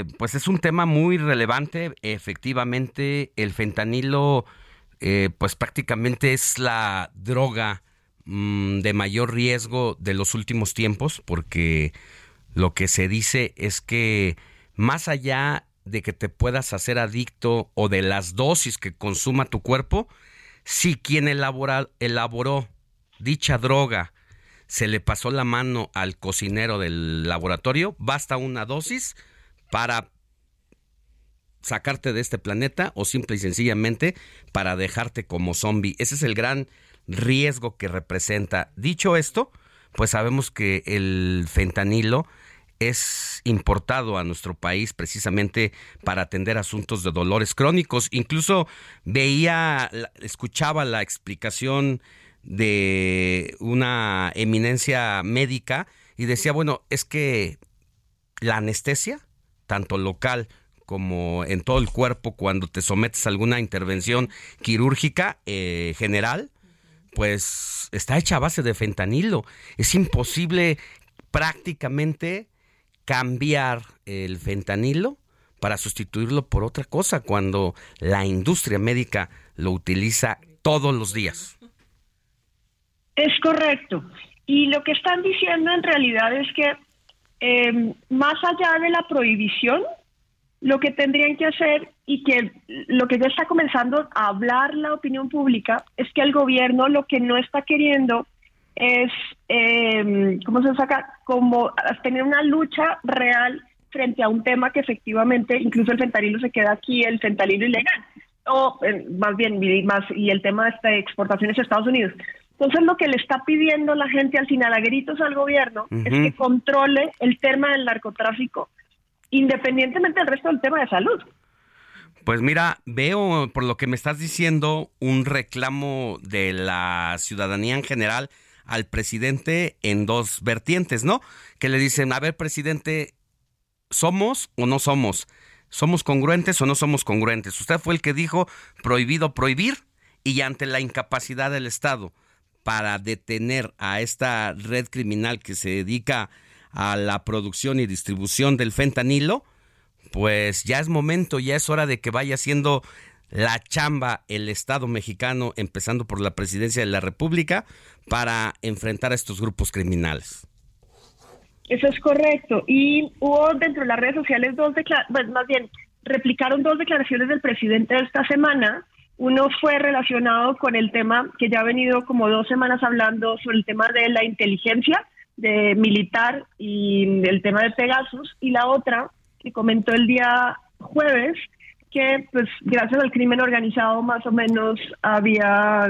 eh, pues es un tema muy relevante. Efectivamente, el fentanilo, eh, pues prácticamente es la droga Mm, de mayor riesgo de los últimos tiempos, porque lo que se dice es que más allá de que te puedas hacer adicto o de las dosis que consuma tu cuerpo, si quien elaboró dicha droga se le pasó la mano al cocinero del laboratorio, basta una dosis para sacarte de este planeta o simple y sencillamente para dejarte como zombie. Ese es el gran riesgo que representa. Dicho esto, pues sabemos que el fentanilo es importado a nuestro país precisamente para atender asuntos de dolores crónicos. Incluso veía, escuchaba la explicación de una eminencia médica y decía, bueno, es que la anestesia, tanto local como en todo el cuerpo cuando te sometes a alguna intervención quirúrgica eh, general, pues está hecha a base de fentanilo. Es imposible prácticamente cambiar el fentanilo para sustituirlo por otra cosa cuando la industria médica lo utiliza todos los días. Es correcto. Y lo que están diciendo en realidad es que eh, más allá de la prohibición, lo que tendrían que hacer y que lo que ya está comenzando a hablar la opinión pública es que el gobierno lo que no está queriendo es, eh, ¿cómo se saca? Como tener una lucha real frente a un tema que efectivamente, incluso el fentanilo se queda aquí, el fentanilo ilegal, o eh, más bien, más, y el tema de este, exportaciones a Estados Unidos. Entonces lo que le está pidiendo la gente al final a gritos al gobierno es que controle el tema del narcotráfico independientemente del resto del tema de salud. Pues mira, veo por lo que me estás diciendo un reclamo de la ciudadanía en general al presidente en dos vertientes, ¿no? Que le dicen, a ver, presidente, ¿somos o no somos? ¿Somos congruentes o no somos congruentes? Usted fue el que dijo prohibido prohibir y ante la incapacidad del Estado para detener a esta red criminal que se dedica a la producción y distribución del fentanilo, pues ya es momento, ya es hora de que vaya haciendo la chamba el Estado mexicano, empezando por la presidencia de la República, para enfrentar a estos grupos criminales. Eso es correcto. Y hubo dentro de las redes sociales dos declaraciones, más bien, replicaron dos declaraciones del presidente esta semana. Uno fue relacionado con el tema que ya ha venido como dos semanas hablando sobre el tema de la inteligencia de militar y el tema de Pegasus, y la otra que comentó el día jueves que pues gracias al crimen organizado más o menos había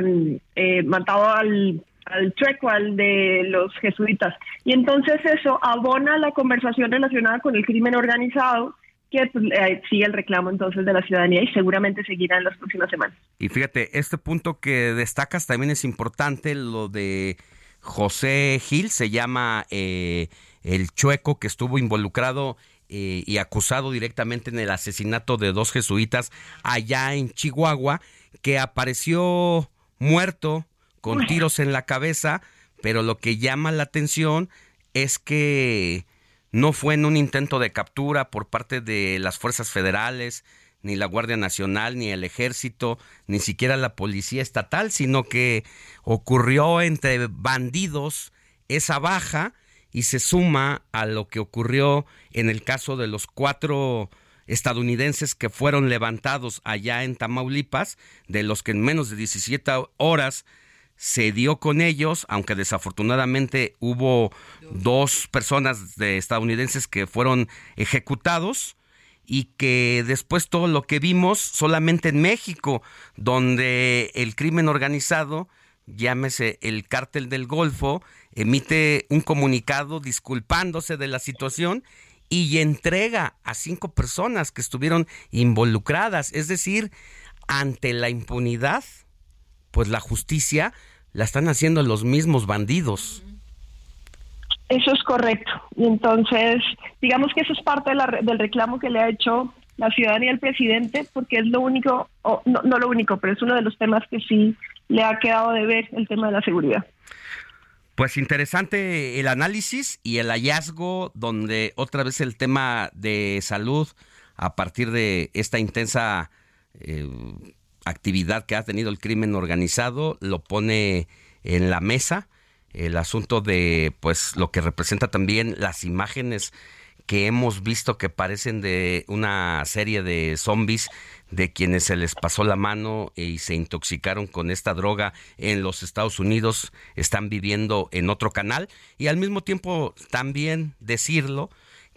eh, matado al, al chueco, al de los jesuitas. Y entonces eso abona la conversación relacionada con el crimen organizado que pues, eh, sigue el reclamo entonces de la ciudadanía y seguramente seguirá en las próximas semanas. Y fíjate, este punto que destacas también es importante, lo de José Gil, se llama eh, el chueco que estuvo involucrado eh, y acusado directamente en el asesinato de dos jesuitas allá en Chihuahua, que apareció muerto con tiros en la cabeza, pero lo que llama la atención es que no fue en un intento de captura por parte de las fuerzas federales, ni la Guardia Nacional, ni el Ejército, ni siquiera la Policía Estatal, sino que ocurrió entre bandidos esa baja y se suma a lo que ocurrió en el caso de los cuatro estadounidenses que fueron levantados allá en Tamaulipas, de los que en menos de 17 horas se dio con ellos, aunque desafortunadamente hubo dos personas de estadounidenses que fueron ejecutados y que después todo lo que vimos solamente en México, donde el crimen organizado, llámese el cártel del Golfo, emite un comunicado disculpándose de la situación y entrega a cinco personas que estuvieron involucradas. Es decir, ante la impunidad, pues la justicia la están haciendo los mismos bandidos. Eso es correcto. Y entonces, digamos que eso es parte del reclamo que le ha hecho la ciudadanía al presidente, porque es lo único, no, no lo único, pero es uno de los temas que sí le ha quedado de ver el tema de la seguridad. Pues interesante el análisis y el hallazgo donde otra vez el tema de salud a partir de esta intensa eh, actividad que ha tenido el crimen organizado lo pone en la mesa el asunto de pues lo que representa también las imágenes que hemos visto que parecen de una serie de zombies de quienes se les pasó la mano y se intoxicaron con esta droga en los Estados Unidos están viviendo en otro canal. Y al mismo tiempo también decirlo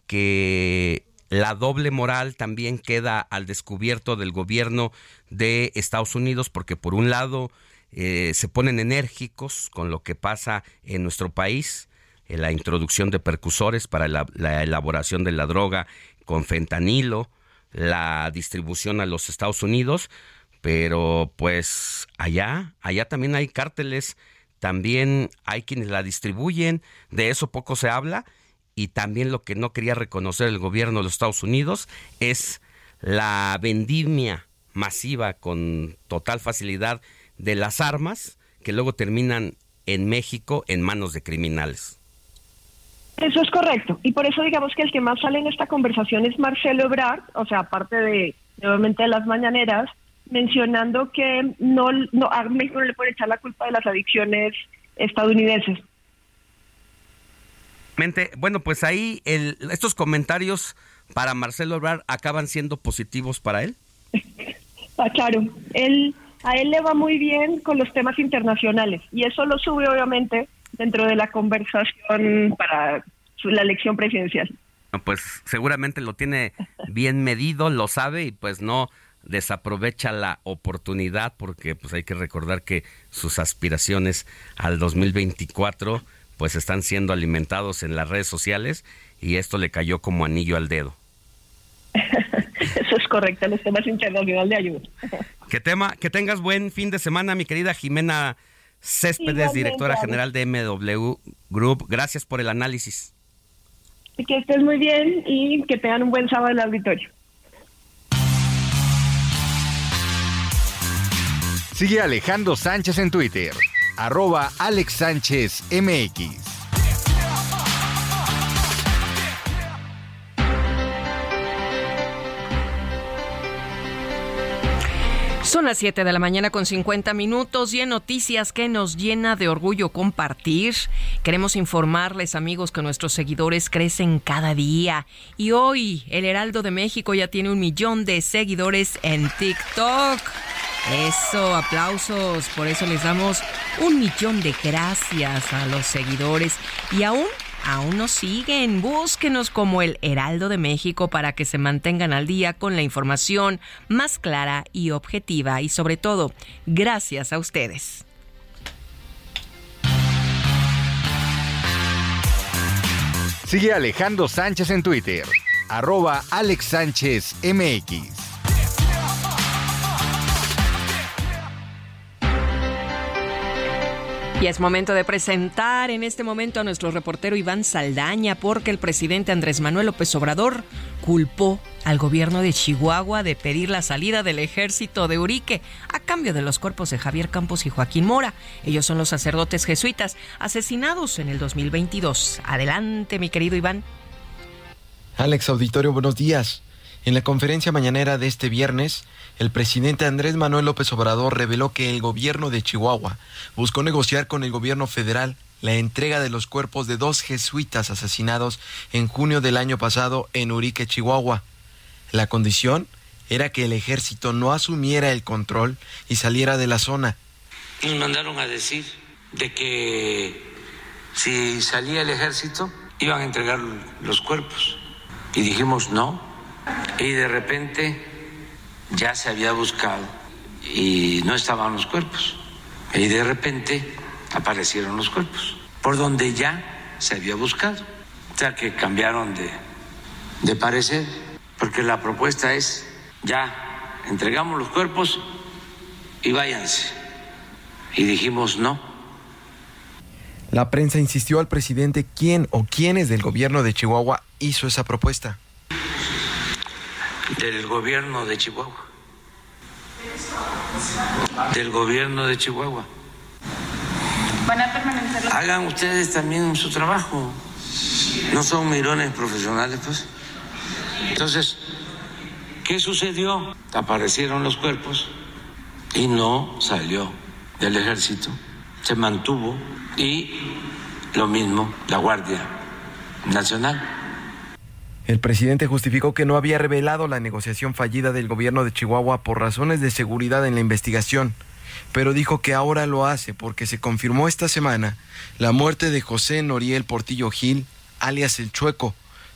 que la doble moral también queda al descubierto del gobierno de Estados Unidos porque por un lado eh, se ponen enérgicos con lo que pasa en nuestro país, en la introducción de percusores para la, elaboración de la droga con fentanilo, la distribución a los Estados Unidos, pero pues allá, allá también hay cárteles también hay quienes la distribuyen, de eso poco se habla, y también lo que no quería reconocer el gobierno de los Estados Unidos es la vendimia masiva con total facilidad de las armas que luego terminan en México en manos de criminales. Eso es correcto. Y por eso digamos que el que más sale en esta conversación es Marcelo Ebrard, o sea, aparte de, nuevamente, de las mañaneras, mencionando que no, no, a México no le puede echar la culpa de las adicciones estadounidenses. Bueno, pues ahí el, estos comentarios para Marcelo Ebrard acaban siendo positivos para él. Ah, claro, él, a él le va muy bien con los temas internacionales y eso lo sube obviamente dentro de la conversación para la elección presidencial. Pues seguramente lo tiene bien medido, lo sabe y pues no desaprovecha la oportunidad porque pues hay que recordar que sus aspiraciones al 2024 pues están siendo alimentados en las redes sociales y esto le cayó como anillo al dedo. Eso es correcto, los temas internacionales de ayuda. Que, tema, que tengas buen fin de semana, mi querida Jimena Céspedes, directora general de MW Group. Gracias por el análisis. Que estés muy bien y que tengan un buen sábado en el auditorio. Sigue Alejandro Sánchez en Twitter, arroba Alex Sánchez MX. Son las 7 de la mañana con 50 minutos y en noticias que nos llena de orgullo compartir. Queremos informarles, amigos, que nuestros seguidores crecen cada día. Y hoy el Heraldo de México ya tiene un millón de seguidores en TikTok. Eso, aplausos. Por eso les damos un millón de gracias a los seguidores. Y aún aún nos siguen. Búsquenos como el Heraldo de México para que se mantengan al día con la información más clara y objetiva y sobre todo, gracias a ustedes. Sigue Alejandro Sánchez en Twitter, arroba. Y es momento de presentar en este momento a nuestro reportero Iván Saldaña porque el presidente Andrés Manuel López Obrador culpó al gobierno de Chihuahua de pedir la salida del ejército de Urique a cambio de los cuerpos de Javier Campos y Joaquín Mora. Ellos son los sacerdotes jesuitas asesinados en el 2022. Adelante, mi querido Iván. Alex Auditorio, buenos días. En la conferencia mañanera de este viernes, el presidente Andrés Manuel López Obrador reveló que el gobierno de Chihuahua buscó negociar con el gobierno federal la entrega de los cuerpos de dos jesuitas asesinados en junio del año pasado en Urique, Chihuahua. La condición era que el ejército no asumiera el control y saliera de la zona. Nos mandaron a decir de que si salía el ejército iban a entregar los cuerpos. Y dijimos no, y de repente ya se había buscado y no estaban los cuerpos. Y de repente aparecieron los cuerpos, por donde ya se había buscado. O sea que cambiaron de, de parecer, porque la propuesta es ya entregamos los cuerpos y váyanse. Y dijimos no. La prensa insistió al presidente quién o quiénes del gobierno de Chihuahua hizo esa propuesta del gobierno de Chihuahua. Del gobierno de Chihuahua. ¿Van a permanecer Hagan ustedes también su trabajo. No son mirones profesionales, pues. Entonces, ¿qué sucedió? Aparecieron los cuerpos y no salió del ejército. Se mantuvo y lo mismo la Guardia Nacional. El presidente justificó que no había revelado la negociación fallida del gobierno de Chihuahua por razones de seguridad en la investigación, pero dijo que ahora lo hace porque se confirmó esta semana la muerte de José Noriel Portillo Gil, alias El Chueco,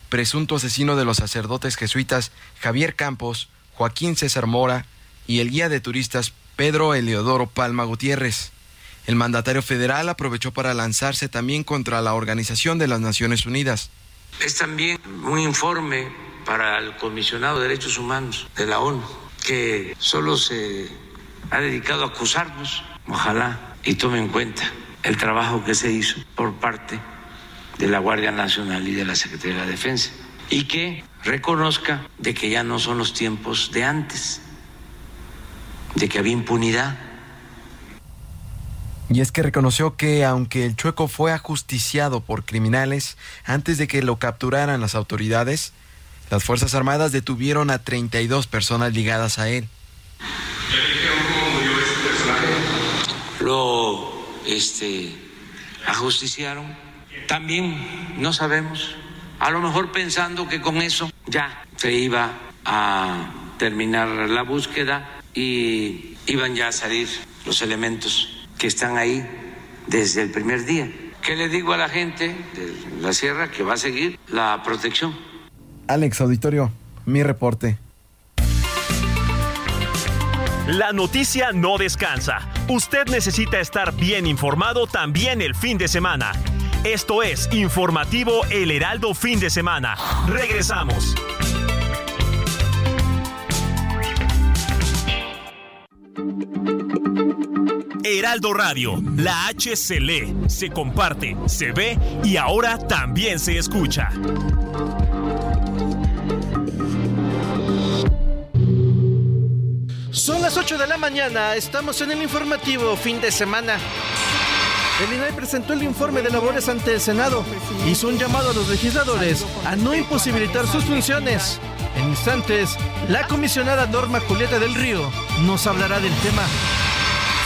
presunto asesino de los sacerdotes jesuitas Javier Campos, Joaquín César Mora y el guía de turistas Pedro Eleodoro Palma Gutiérrez. El mandatario federal aprovechó para lanzarse también contra la Organización de las Naciones Unidas. Es también un informe para el comisionado de derechos humanos de la ONU, que solo se ha dedicado a acusarnos. Ojalá y tome en cuenta el trabajo que se hizo por parte de la Guardia Nacional y de la Secretaría de Defensa y que reconozca de que ya no son los tiempos de antes, de que había impunidad. Y es que reconoció que aunque el chueco fue ajusticiado por criminales antes de que lo capturaran las autoridades, las Fuerzas Armadas detuvieron a 32 personas ligadas a él. Lo este, ajusticiaron. También no sabemos, a lo mejor pensando que con eso ya se iba a terminar la búsqueda y iban ya a salir los elementos que están ahí desde el primer día. ¿Qué le digo a la gente de la sierra? Que va a seguir la protección. Alex Auditorio, mi reporte. La noticia no descansa. Usted necesita estar bien informado también el fin de semana. Esto es Informativo El Heraldo Fin de Semana. Regresamos. Heraldo Radio, la H se comparte, se ve y ahora también se escucha. Son las 8 de la mañana, estamos en el informativo fin de semana. El INAI presentó el informe de labores ante el Senado. Hizo un llamado a los legisladores a no imposibilitar sus funciones. En instantes, la comisionada Norma Julieta del Río nos hablará del tema.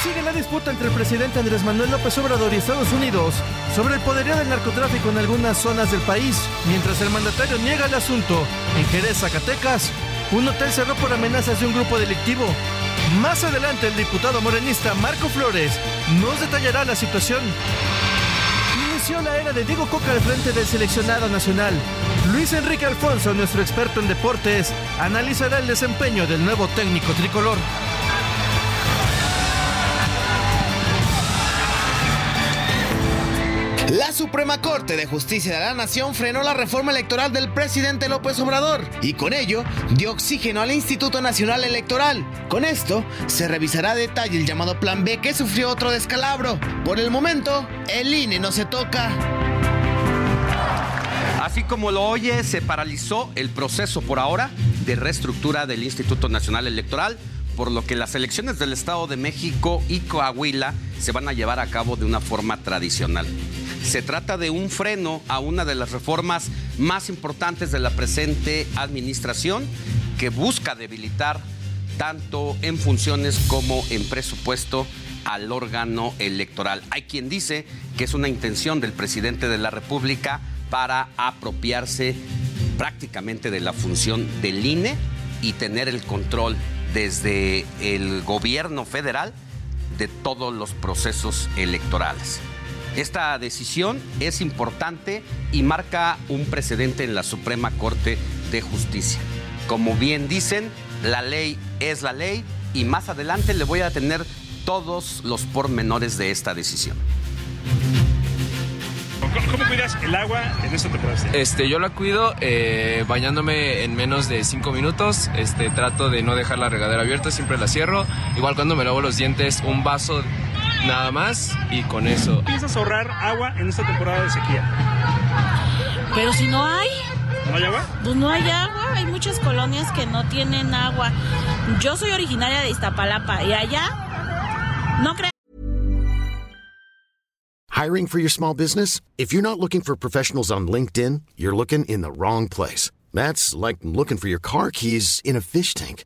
Sigue la disputa entre el presidente Andrés Manuel López Obrador y Estados Unidos sobre el poderío del narcotráfico en algunas zonas del país, mientras el mandatario niega el asunto. En Jerez, Zacatecas, un hotel cerró por amenazas de un grupo delictivo. Más adelante el diputado morenista Marco Flores nos detallará la situación. Inició la era de Diego Coca al frente del seleccionado nacional. Luis Enrique Alfonso, nuestro experto en deportes, analizará el desempeño del nuevo técnico tricolor. La Suprema Corte de Justicia de la Nación frenó la reforma electoral del presidente López Obrador y con ello dio oxígeno al Instituto Nacional Electoral. Con esto se revisará a detalle el llamado Plan B que sufrió otro descalabro. Por el momento, el INE no se toca. Así como lo oye, se paralizó el proceso por ahora de reestructura del Instituto Nacional Electoral por lo que las elecciones del Estado de México y Coahuila se van a llevar a cabo de una forma tradicional. Se trata de un freno a una de las reformas más importantes de la presente administración que busca debilitar tanto en funciones como en presupuesto al órgano electoral. Hay quien dice que es una intención del presidente de la República para apropiarse prácticamente de la función del INE y tener el control desde el gobierno federal de todos los procesos electorales. Esta decisión es importante y marca un precedente en la Suprema Corte de Justicia. Como bien dicen, la ley es la ley y más adelante le voy a tener todos los pormenores de esta decisión. ¿Cómo cuidas el agua en esta temporada? Este, yo la cuido eh, bañándome en menos de 5 minutos. Este, trato de no dejar la regadera abierta, siempre la cierro. Igual cuando me lavo los dientes, un vaso nada más y con eso. ¿Piensas ahorrar agua en esta temporada de sequía? Pero si no hay. ¿No hay agua? Pues no hay agua, hay muchas colonias que no tienen agua. Yo soy originaria de Iztapalapa y allá no creo. Hiring for your small business? If you're not looking for professionals on LinkedIn, you're looking in the wrong place. That's like looking for your car keys in a fish tank.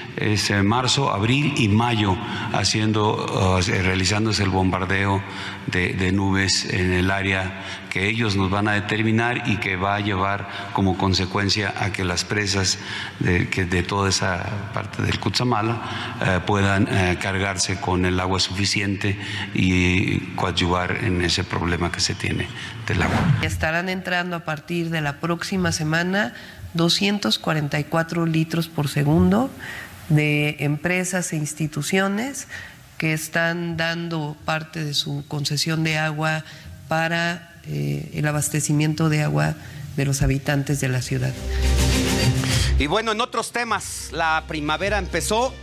es eh, marzo, abril y mayo, haciendo, uh, realizándose el bombardeo de, nubes en el área que ellos nos van a determinar y que va a llevar como consecuencia a que las presas de, que de toda esa parte del Cutzamala eh, puedan eh, cargarse con el agua suficiente y coadyuvar en ese problema que se tiene del agua. Estarán entrando a partir de la próxima semana 244 litros por segundo de empresas e instituciones que están dando parte de su concesión de agua para eh, el abastecimiento de agua de los habitantes de la ciudad. Y bueno, en otros temas, la primavera empezó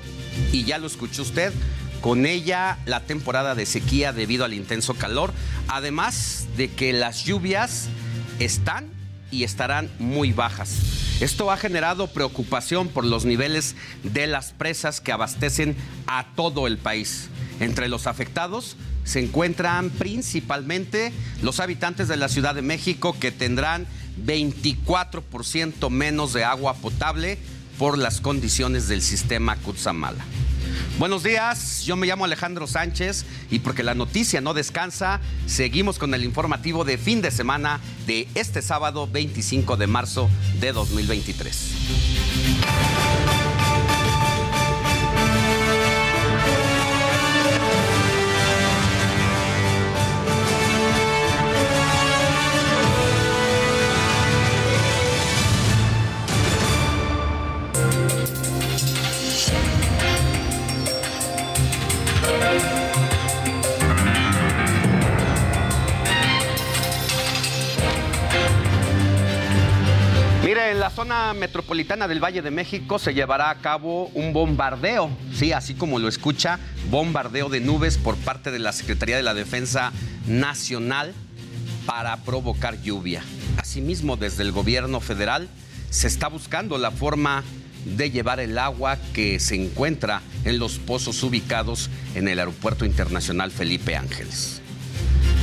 y ya lo escuchó usted. Con ella la temporada de sequía debido al intenso calor, además de que las lluvias están y estarán muy bajas. Esto ha generado preocupación por los niveles de las presas que abastecen a todo el país. Entre los afectados se encuentran principalmente los habitantes de la Ciudad de México que tendrán 24% menos de agua potable por las condiciones del sistema Cutzamala. Buenos días, yo me llamo Alejandro Sánchez y porque la noticia no descansa, seguimos con el informativo de fin de semana de este sábado 25 de marzo de 2023. Metropolitana del Valle de México se llevará a cabo un bombardeo, sí, así como lo escucha, bombardeo de nubes por parte de la Secretaría de la Defensa Nacional para provocar lluvia. Asimismo, desde el gobierno federal se está buscando la forma de llevar el agua que se encuentra en los pozos ubicados en el Aeropuerto Internacional Felipe Ángeles.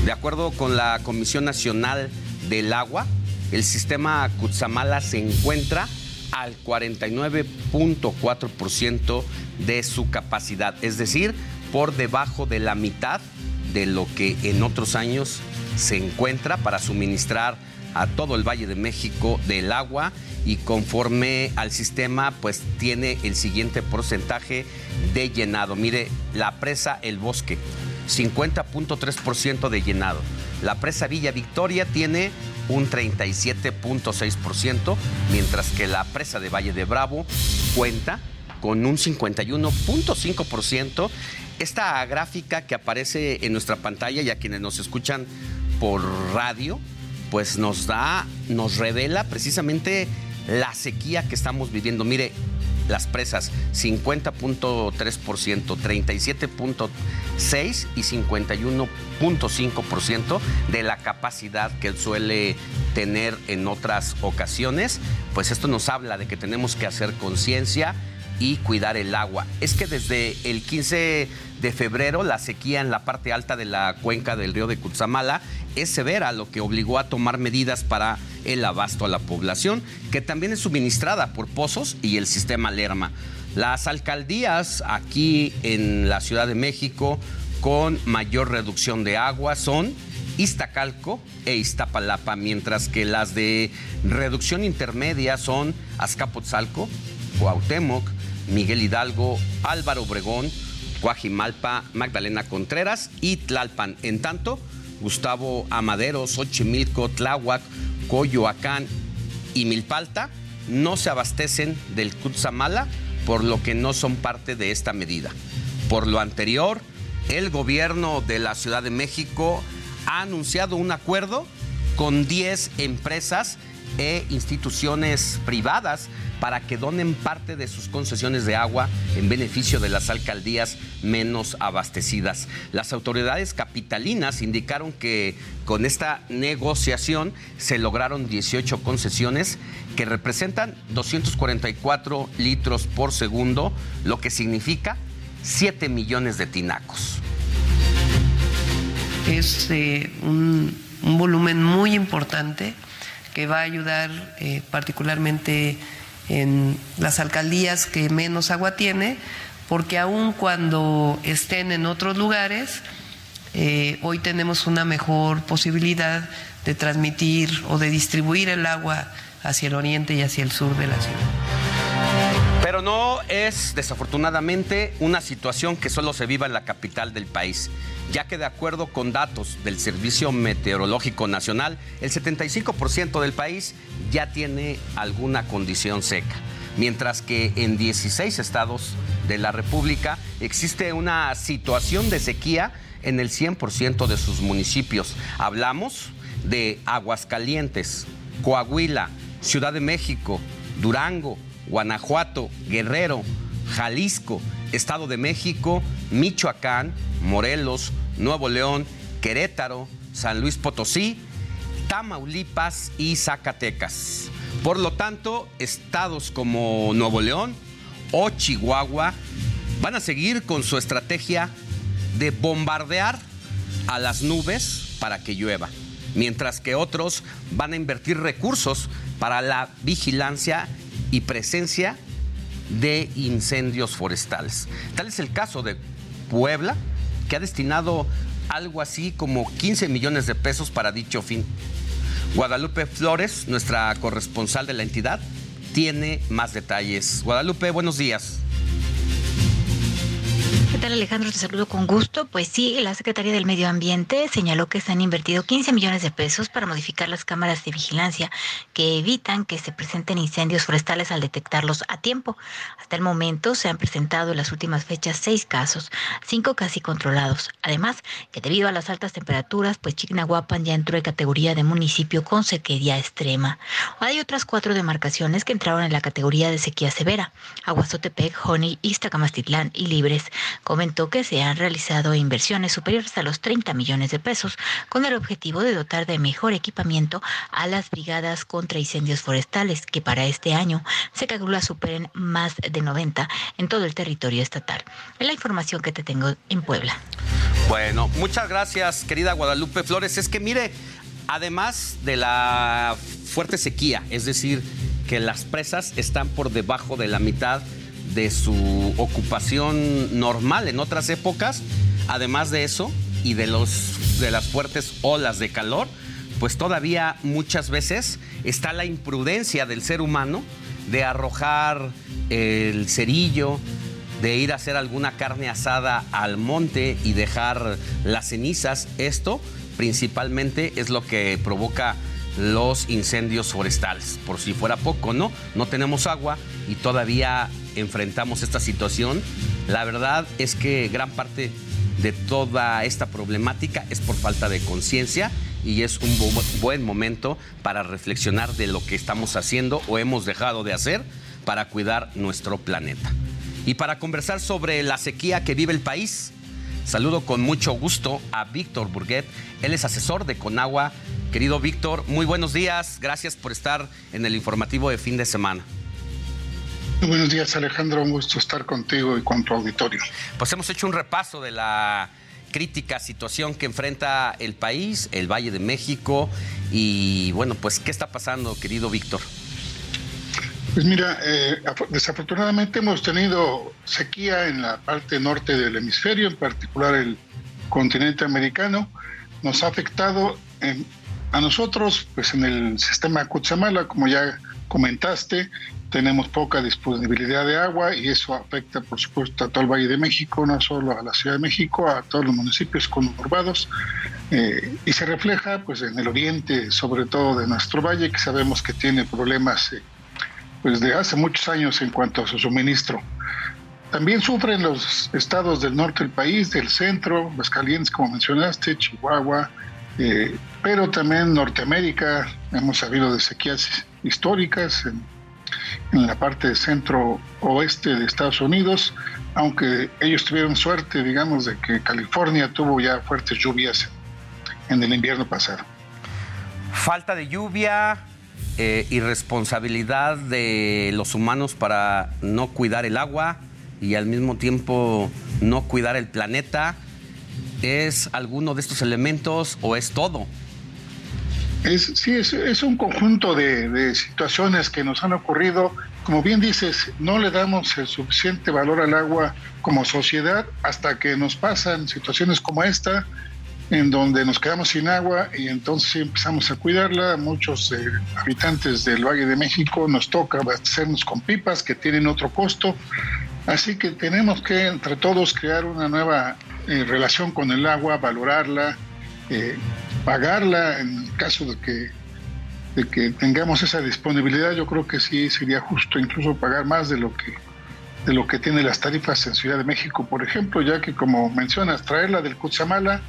De acuerdo con la Comisión Nacional del Agua, el sistema Cutzamala se encuentra al 49.4% de su capacidad, es decir, por debajo de la mitad de lo que en otros años se encuentra para suministrar a todo el Valle de México del agua y conforme al sistema pues tiene el siguiente porcentaje de llenado. Mire, la presa El Bosque, 50.3% de llenado. La presa Villa Victoria tiene un 37.6%, mientras que la presa de Valle de Bravo cuenta con un 51.5%. Esta gráfica que aparece en nuestra pantalla y a quienes nos escuchan por radio, pues nos da, nos revela precisamente la sequía que estamos viviendo. Mire, las presas 50.3%, 37.6% y 51.5% de la capacidad que suele tener en otras ocasiones, pues esto nos habla de que tenemos que hacer conciencia y cuidar el agua. Es que desde el 15 de febrero la sequía en la parte alta de la cuenca del río de Cutzamala es severa, lo que obligó a tomar medidas para el abasto a la población, que también es suministrada por pozos y el sistema Lerma. Las alcaldías aquí en la Ciudad de México con mayor reducción de agua son Iztacalco e Iztapalapa, mientras que las de reducción intermedia son Azcapotzalco, Cuauhtémoc, Miguel Hidalgo, Álvaro Obregón, Guajimalpa, Magdalena Contreras y Tlalpan. En tanto, Gustavo Amadero, Xochimilco, Tláhuac, Coyoacán y Milpalta no se abastecen del Cutzamala, por lo que no son parte de esta medida. Por lo anterior, el gobierno de la Ciudad de México ha anunciado un acuerdo con 10 empresas e instituciones privadas para que donen parte de sus concesiones de agua en beneficio de las alcaldías menos abastecidas. Las autoridades capitalinas indicaron que con esta negociación se lograron 18 concesiones que representan 244 litros por segundo, lo que significa 7 millones de tinacos. Es eh, un, volumen muy importante que va a ayudar eh, particularmente en las alcaldías que menos agua tiene, porque aun cuando estén en otros lugares, eh, hoy tenemos una mejor posibilidad de transmitir o de distribuir el agua hacia el oriente y hacia el sur de la ciudad. Pero no es, desafortunadamente, una situación que solo se viva en la capital del país, ya que de acuerdo con datos del Servicio Meteorológico Nacional, el 75% del país ya tiene alguna condición seca, mientras que en 16 estados de la República existe una situación de sequía en el 100% de sus municipios. Hablamos de Aguascalientes, Coahuila, Ciudad de México, Durango, Guanajuato, Guerrero, Jalisco, Estado de México, Michoacán, Morelos, Nuevo León, Querétaro, San Luis Potosí, Tamaulipas y Zacatecas. Por lo tanto, estados como Nuevo León o Chihuahua van a seguir con su estrategia de bombardear a las nubes para que llueva, mientras que otros van a invertir recursos para la vigilancia y presencia de incendios forestales. Tal es el caso de Puebla, que ha destinado algo así como 15 millones de pesos para dicho fin. Guadalupe Flores, nuestra corresponsal de la entidad, tiene más detalles. Guadalupe, buenos días. ¿Qué tal Alejandro? Te saludo con gusto. Pues sí, la Secretaría del Medio Ambiente señaló que se han invertido 15 millones de pesos para modificar las cámaras de vigilancia que evitan que se presenten incendios forestales al detectarlos a tiempo. Hasta el momento se han presentado en las últimas fechas seis casos, cinco casi controlados. Además, que debido a las altas temperaturas, pues Chignahuapan ya entró en categoría de municipio con sequía extrema. Hay otras cuatro demarcaciones que entraron en la categoría de sequía severa. Aguazotepec, Joni, Iztacamastitlán y Libres comentó que se han realizado inversiones superiores a los 30 millones de pesos con el objetivo de dotar de mejor equipamiento a las brigadas contra incendios forestales que para este año se calcula superen más de 90 en todo el territorio estatal. Es la información que te tengo en Puebla. Bueno, muchas gracias, querida Guadalupe Flores. Es que mire, además de la fuerte sequía, es decir, que las presas están por debajo de la mitad de su ocupación normal en otras épocas, además de eso y de, los, de las fuertes olas de calor, pues todavía muchas veces está la imprudencia del ser humano de arrojar el cerillo, de ir a hacer alguna carne asada al monte y dejar las cenizas. Esto principalmente es lo que provoca los incendios forestales. Por si fuera poco, ¿no? No tenemos agua y todavía enfrentamos esta situación. La verdad es que gran parte de toda esta problemática es por falta de conciencia y es un buen momento para reflexionar de lo que estamos haciendo o hemos dejado de hacer para cuidar nuestro planeta. Y para conversar sobre la sequía que vive el país, saludo con mucho gusto a Víctor Burguet. Él es asesor de Conagua. Querido Víctor, muy buenos días. Gracias por estar en el informativo de fin de semana. Muy buenos días, Alejandro. Un gusto estar contigo y con tu auditorio. Pues hemos hecho un repaso de la crítica situación que enfrenta el país, el Valle de México. Y bueno, pues, ¿qué está pasando, querido Víctor? Pues mira, eh, desafortunadamente hemos tenido sequía en la parte norte del hemisferio, en particular el continente americano. Nos ha afectado a nosotros, pues en el sistema Cutzamala, como ya comentaste, tenemos poca disponibilidad de agua y eso afecta, por supuesto, a todo el Valle de México, no solo a la Ciudad de México, a todos los municipios conurbados, eh, y se refleja pues, en el oriente, sobre todo de nuestro valle, que sabemos que tiene problemas eh, pues, de hace muchos años en cuanto a su suministro. También sufren los estados del norte del país, del centro, Calientes, como mencionaste, Chihuahua, eh, pero también Norteamérica, hemos sabido de sequías históricas en en la parte centro-oeste de Estados Unidos, aunque ellos tuvieron suerte, digamos, de que California tuvo ya fuertes lluvias en el invierno pasado. Falta de lluvia, eh, irresponsabilidad de los humanos para no cuidar el agua y al mismo tiempo no cuidar el planeta. ¿Es alguno de estos elementos o es todo? Es, sí, es, un conjunto de, situaciones que nos han ocurrido como bien dices, no le damos el suficiente valor al agua como sociedad hasta que nos pasan situaciones como esta, en donde nos quedamos sin agua y entonces empezamos a cuidarla. Muchos eh, habitantes del Valle de México nos toca abastecernos con pipas que tienen otro costo. Así que tenemos que entre todos crear una nueva eh, relación con el agua, valorarla, eh, pagarla en caso de que de que tengamos esa disponibilidad, yo creo que sí sería justo incluso pagar más de lo que de lo que tiene las tarifas en Ciudad de México, por ejemplo, ya que como mencionas, traerla del Cutzamala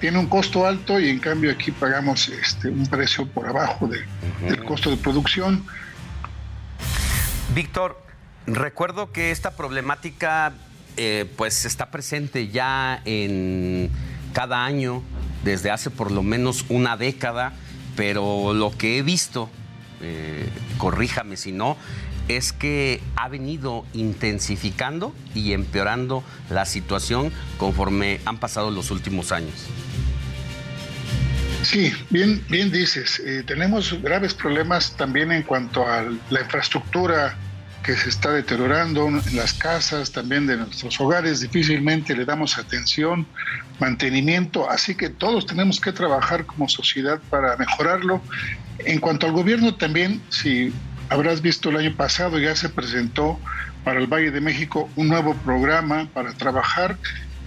tiene un costo alto y en cambio aquí pagamos este, un precio por abajo del costo de producción. Víctor, recuerdo que esta problemática eh, pues está presente ya en cada año desde hace por lo menos una década pero lo que he visto, eh, corríjame si no, es que ha venido intensificando y empeorando la situación conforme han pasado los últimos años. Sí, bien, bien dices. Eh, tenemos graves problemas también en cuanto a la infraestructura que se está deteriorando en las casas, también de nuestros hogares, difícilmente le damos atención, mantenimiento, así que todos tenemos que trabajar como sociedad para mejorarlo. En cuanto al gobierno también, si habrás visto el año pasado, ya se presentó para el Valle de México un nuevo programa para trabajar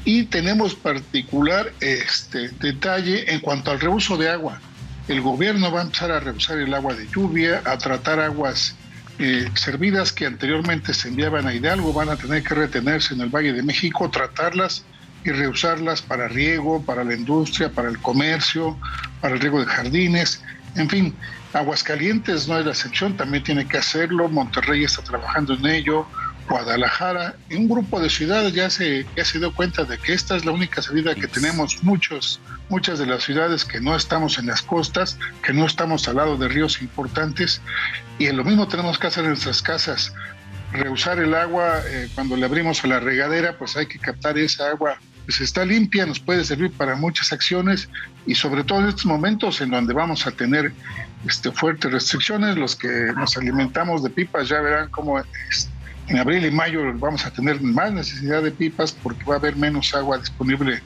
y tenemos particular este detalle en cuanto al reuso de agua. El gobierno va a empezar a reusar el agua de lluvia, a tratar aguas eh, servidas que anteriormente se enviaban a Hidalgo van a tener que retenerse en el Valle de México, tratarlas y reusarlas para riego, para la industria, para el comercio, para el riego de jardines, en fin. Aguascalientes no es la excepción, también tiene que hacerlo, Monterrey está trabajando en ello, Guadalajara, un grupo de ciudades ya se, ya se dio cuenta de que esta es la única salida que tenemos. Muchos, muchas de las ciudades que no estamos en las costas, que no estamos al lado de ríos importantes, y lo mismo tenemos que hacer en nuestras casas. Reusar el agua eh, cuando le abrimos a la regadera, pues hay que captar esa agua pues está limpia, nos puede servir para muchas acciones y sobre todo en estos momentos en donde vamos a tener este, fuertes restricciones, los que nos alimentamos de pipas ya verán cómo este, en abril y mayo vamos a tener más necesidad de pipas porque va a haber menos agua disponible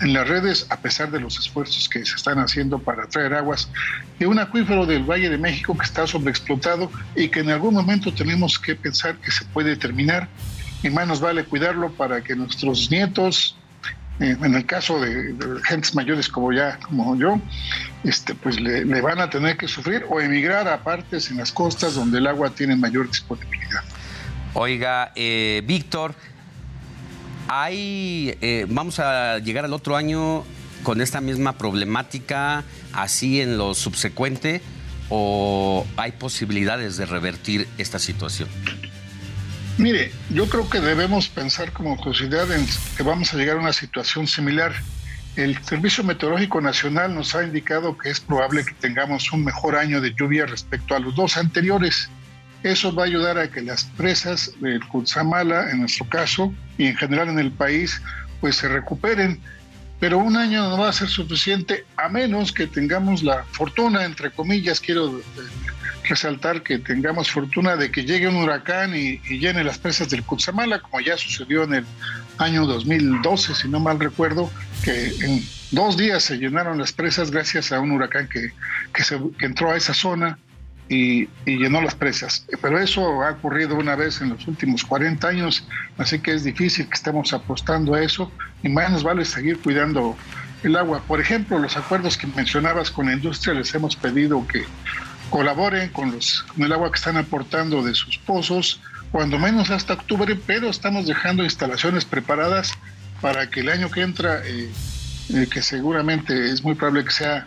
en las redes, a pesar de los esfuerzos que se están haciendo para traer aguas de un acuífero del Valle de México que está sobreexplotado y que en algún momento tenemos que pensar que se puede terminar. Y más nos vale cuidarlo para que nuestros nietos, eh, en el caso de, gentes mayores como ya, como yo, este, pues le, van a tener que sufrir o emigrar a partes en las costas donde el agua tiene mayor disponibilidad. Oiga, eh, Víctor, hay, eh, vamos a llegar al otro año con esta misma problemática, así en lo subsecuente, o hay posibilidades de revertir esta situación? Mire, yo creo que debemos pensar como sociedad en que vamos a llegar a una situación similar. El Servicio Meteorológico Nacional nos ha indicado que es probable que tengamos un mejor año de lluvia respecto a los dos anteriores. Eso va a ayudar a que las presas del Cutzamala, en nuestro caso, y en general en el país, pues se recuperen. Pero un año no va a ser suficiente a menos que tengamos la fortuna, entre comillas, quiero resaltar que tengamos fortuna de que llegue un huracán y, llene las presas del Cutzamala, como ya sucedió en el año 2012, si no mal recuerdo, que en dos días se llenaron las presas gracias a un huracán que, que, se, entró a esa zona y, llenó las presas. Pero eso ha ocurrido una vez en los últimos 40 años, así que es difícil que estemos apostando a eso y más nos vale seguir cuidando el agua. Por ejemplo, los acuerdos que mencionabas con la industria, les hemos pedido que colaboren con, los, con el agua que están aportando de sus pozos, cuando menos hasta octubre, pero estamos dejando instalaciones preparadas para que el año que entra, eh, eh, que seguramente es muy probable que sea,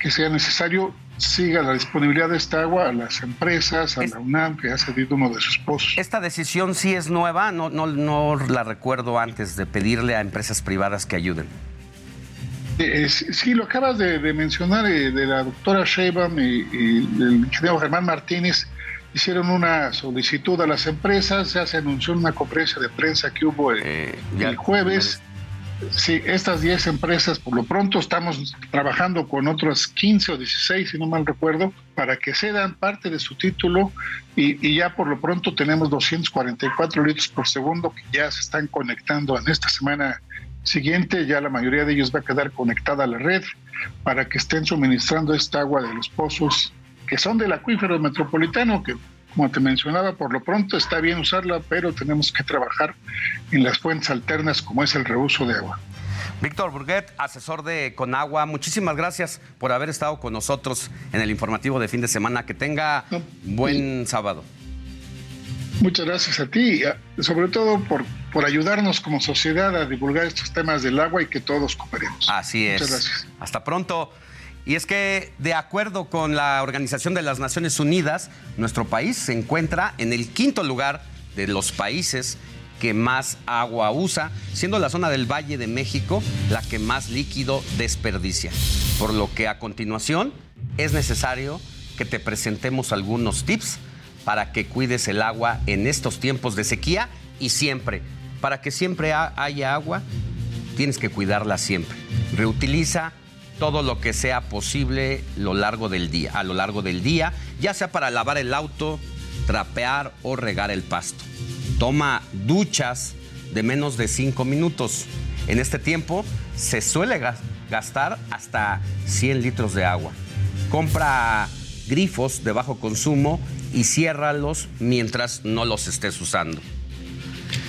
que sea necesario, siga la disponibilidad de esta agua a las empresas, a la UNAM, que ha cedido uno de sus pozos. ¿Esta decisión sí es nueva? No, no, no la recuerdo antes de pedirle a empresas privadas que ayuden. Eh, sí, lo acabas de, mencionar, eh, de la doctora Sheinbaum y, el ingeniero Germán Martínez hicieron una solicitud a las empresas, ya se anunció en una conferencia de prensa que hubo el, eh, el jueves. Sí, estas 10 empresas, por lo pronto estamos trabajando con otras 15 o 16, si no mal recuerdo, para que cedan parte de su título y, y, ya por lo pronto tenemos 244 litros por segundo que ya se están conectando en esta semana siguiente, ya la mayoría de ellos va a quedar conectada a la red para que estén suministrando esta agua de los pozos que son del acuífero metropolitano, que como te mencionaba, por lo pronto está bien usarla, pero tenemos que trabajar en las fuentes alternas como es el reuso de agua. Víctor Burguet, asesor de Conagua, muchísimas gracias por haber estado con nosotros en el informativo de fin de semana. Que tenga buen sábado. Muchas gracias a ti, sobre todo por, por ayudarnos como sociedad a divulgar estos temas del agua y que todos cooperemos. Así es. Muchas gracias. Hasta pronto. Y es que, de acuerdo con la Organización de las Naciones Unidas, nuestro país se encuentra en el quinto lugar de los países que más agua usa, siendo la zona del Valle de México la que más líquido desperdicia. Por lo que a continuación es necesario que te presentemos algunos tips para que cuides el agua en estos tiempos de sequía y siempre. Para que siempre haya agua, tienes que cuidarla siempre. Reutiliza todo lo que sea posible lo largo del día, a lo largo del día, ya sea para lavar el auto, trapear o regar el pasto. Toma duchas de menos de 5 minutos. En este tiempo se suele gastar hasta 100 litros de agua. Compra grifos de bajo consumo y ciérralos mientras no los estés usando.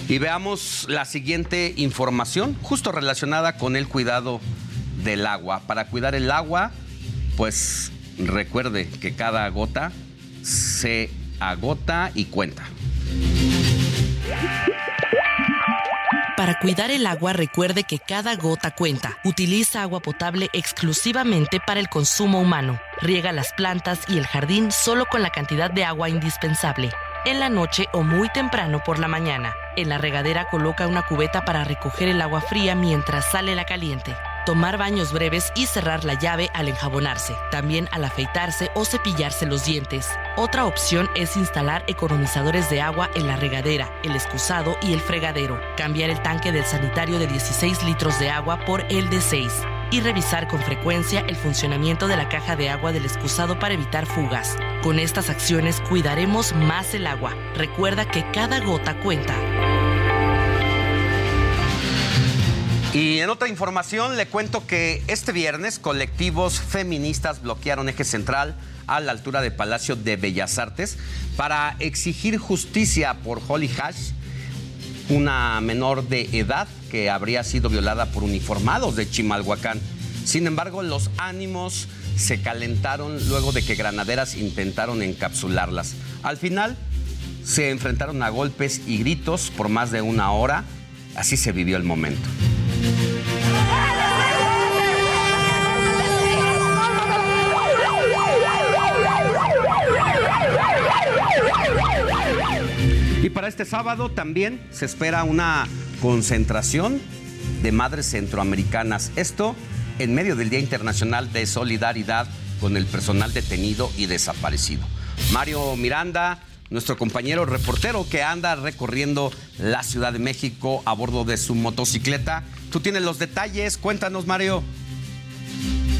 Y veamos la siguiente información, justo relacionada con el cuidado del agua. Para cuidar el agua, pues recuerde que cada gota se agota y cuenta. Para cuidar el agua, recuerde que cada gota cuenta. Utiliza agua potable exclusivamente para el consumo humano. Riega las plantas y el jardín solo con la cantidad de agua indispensable. En la noche o muy temprano por la mañana. En la regadera coloca una cubeta para recoger el agua fría mientras sale la caliente tomar baños breves y cerrar la llave al enjabonarse, también al afeitarse o cepillarse los dientes. Otra opción es instalar economizadores de agua en la regadera, el excusado y el fregadero, cambiar el tanque del sanitario de 16 litros de agua por el de 6 y revisar con frecuencia el funcionamiento de la caja de agua del excusado para evitar fugas. Con estas acciones cuidaremos más el agua. Recuerda que cada gota cuenta. Y en otra información le cuento que este viernes colectivos feministas bloquearon eje central a la altura del Palacio de Bellas Artes para exigir justicia por Holly Hash, una menor de edad que habría sido violada por uniformados de Chimalhuacán. Sin embargo, los ánimos se calentaron luego de que granaderas intentaron encapsularlas. Al final, se enfrentaron a golpes y gritos por más de una hora. Así se vivió el momento. Y para este sábado también se espera una concentración de madres centroamericanas. Esto en medio del Día Internacional de Solidaridad con el personal detenido y desaparecido. Mario Miranda, nuestro compañero reportero que anda recorriendo la Ciudad de México a bordo de su motocicleta. Tú tienes los detalles, cuéntanos Mario.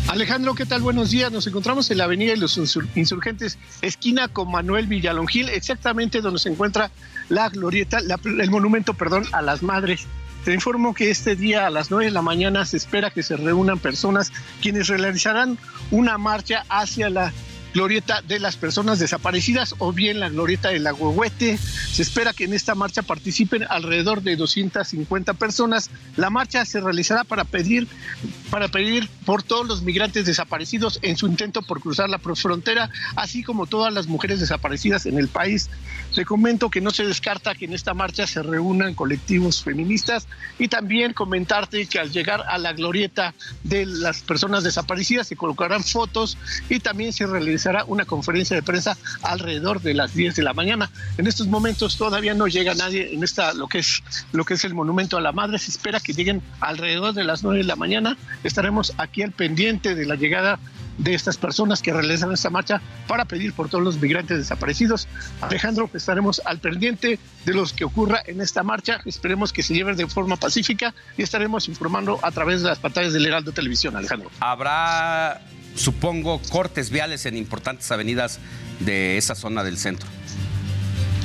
Alejandro, ¿qué tal? Buenos días. Nos encontramos en la Avenida de los Insurgentes, esquina con Manuel Villalongil, exactamente donde se encuentra la glorieta, el monumento, perdón, a las madres. Te informo que este día a las 9 de la mañana se espera que se reúnan personas quienes realizarán una marcha hacia la glorieta de las personas desaparecidas o bien la glorieta del Agüehuete. Se espera que en esta marcha participen alrededor de 250 personas. La marcha se realizará para pedir, para pedir por todos los migrantes desaparecidos en su intento por cruzar la frontera, así como todas las mujeres desaparecidas en el país. Se comento que no se descarta que en esta marcha se reúnan colectivos feministas y también comentarte que al llegar a la glorieta de las personas desaparecidas se colocarán fotos y también se realizará una conferencia de prensa alrededor de las 10 de la mañana. En estos momentos todavía no llega nadie en esta lo que es lo que es el monumento a la madre. Se espera que lleguen alrededor de las 9 de la mañana. Estaremos aquí al pendiente de la llegada de estas personas que realizan esta marcha para pedir por todos los migrantes desaparecidos. Alejandro, estaremos al pendiente de los que ocurra en esta marcha. Esperemos que se lleve de forma pacífica y estaremos informando a través de las pantallas del Heraldo Televisión, Alejandro. Habrá, supongo, cortes viales en importantes avenidas de esa zona del centro.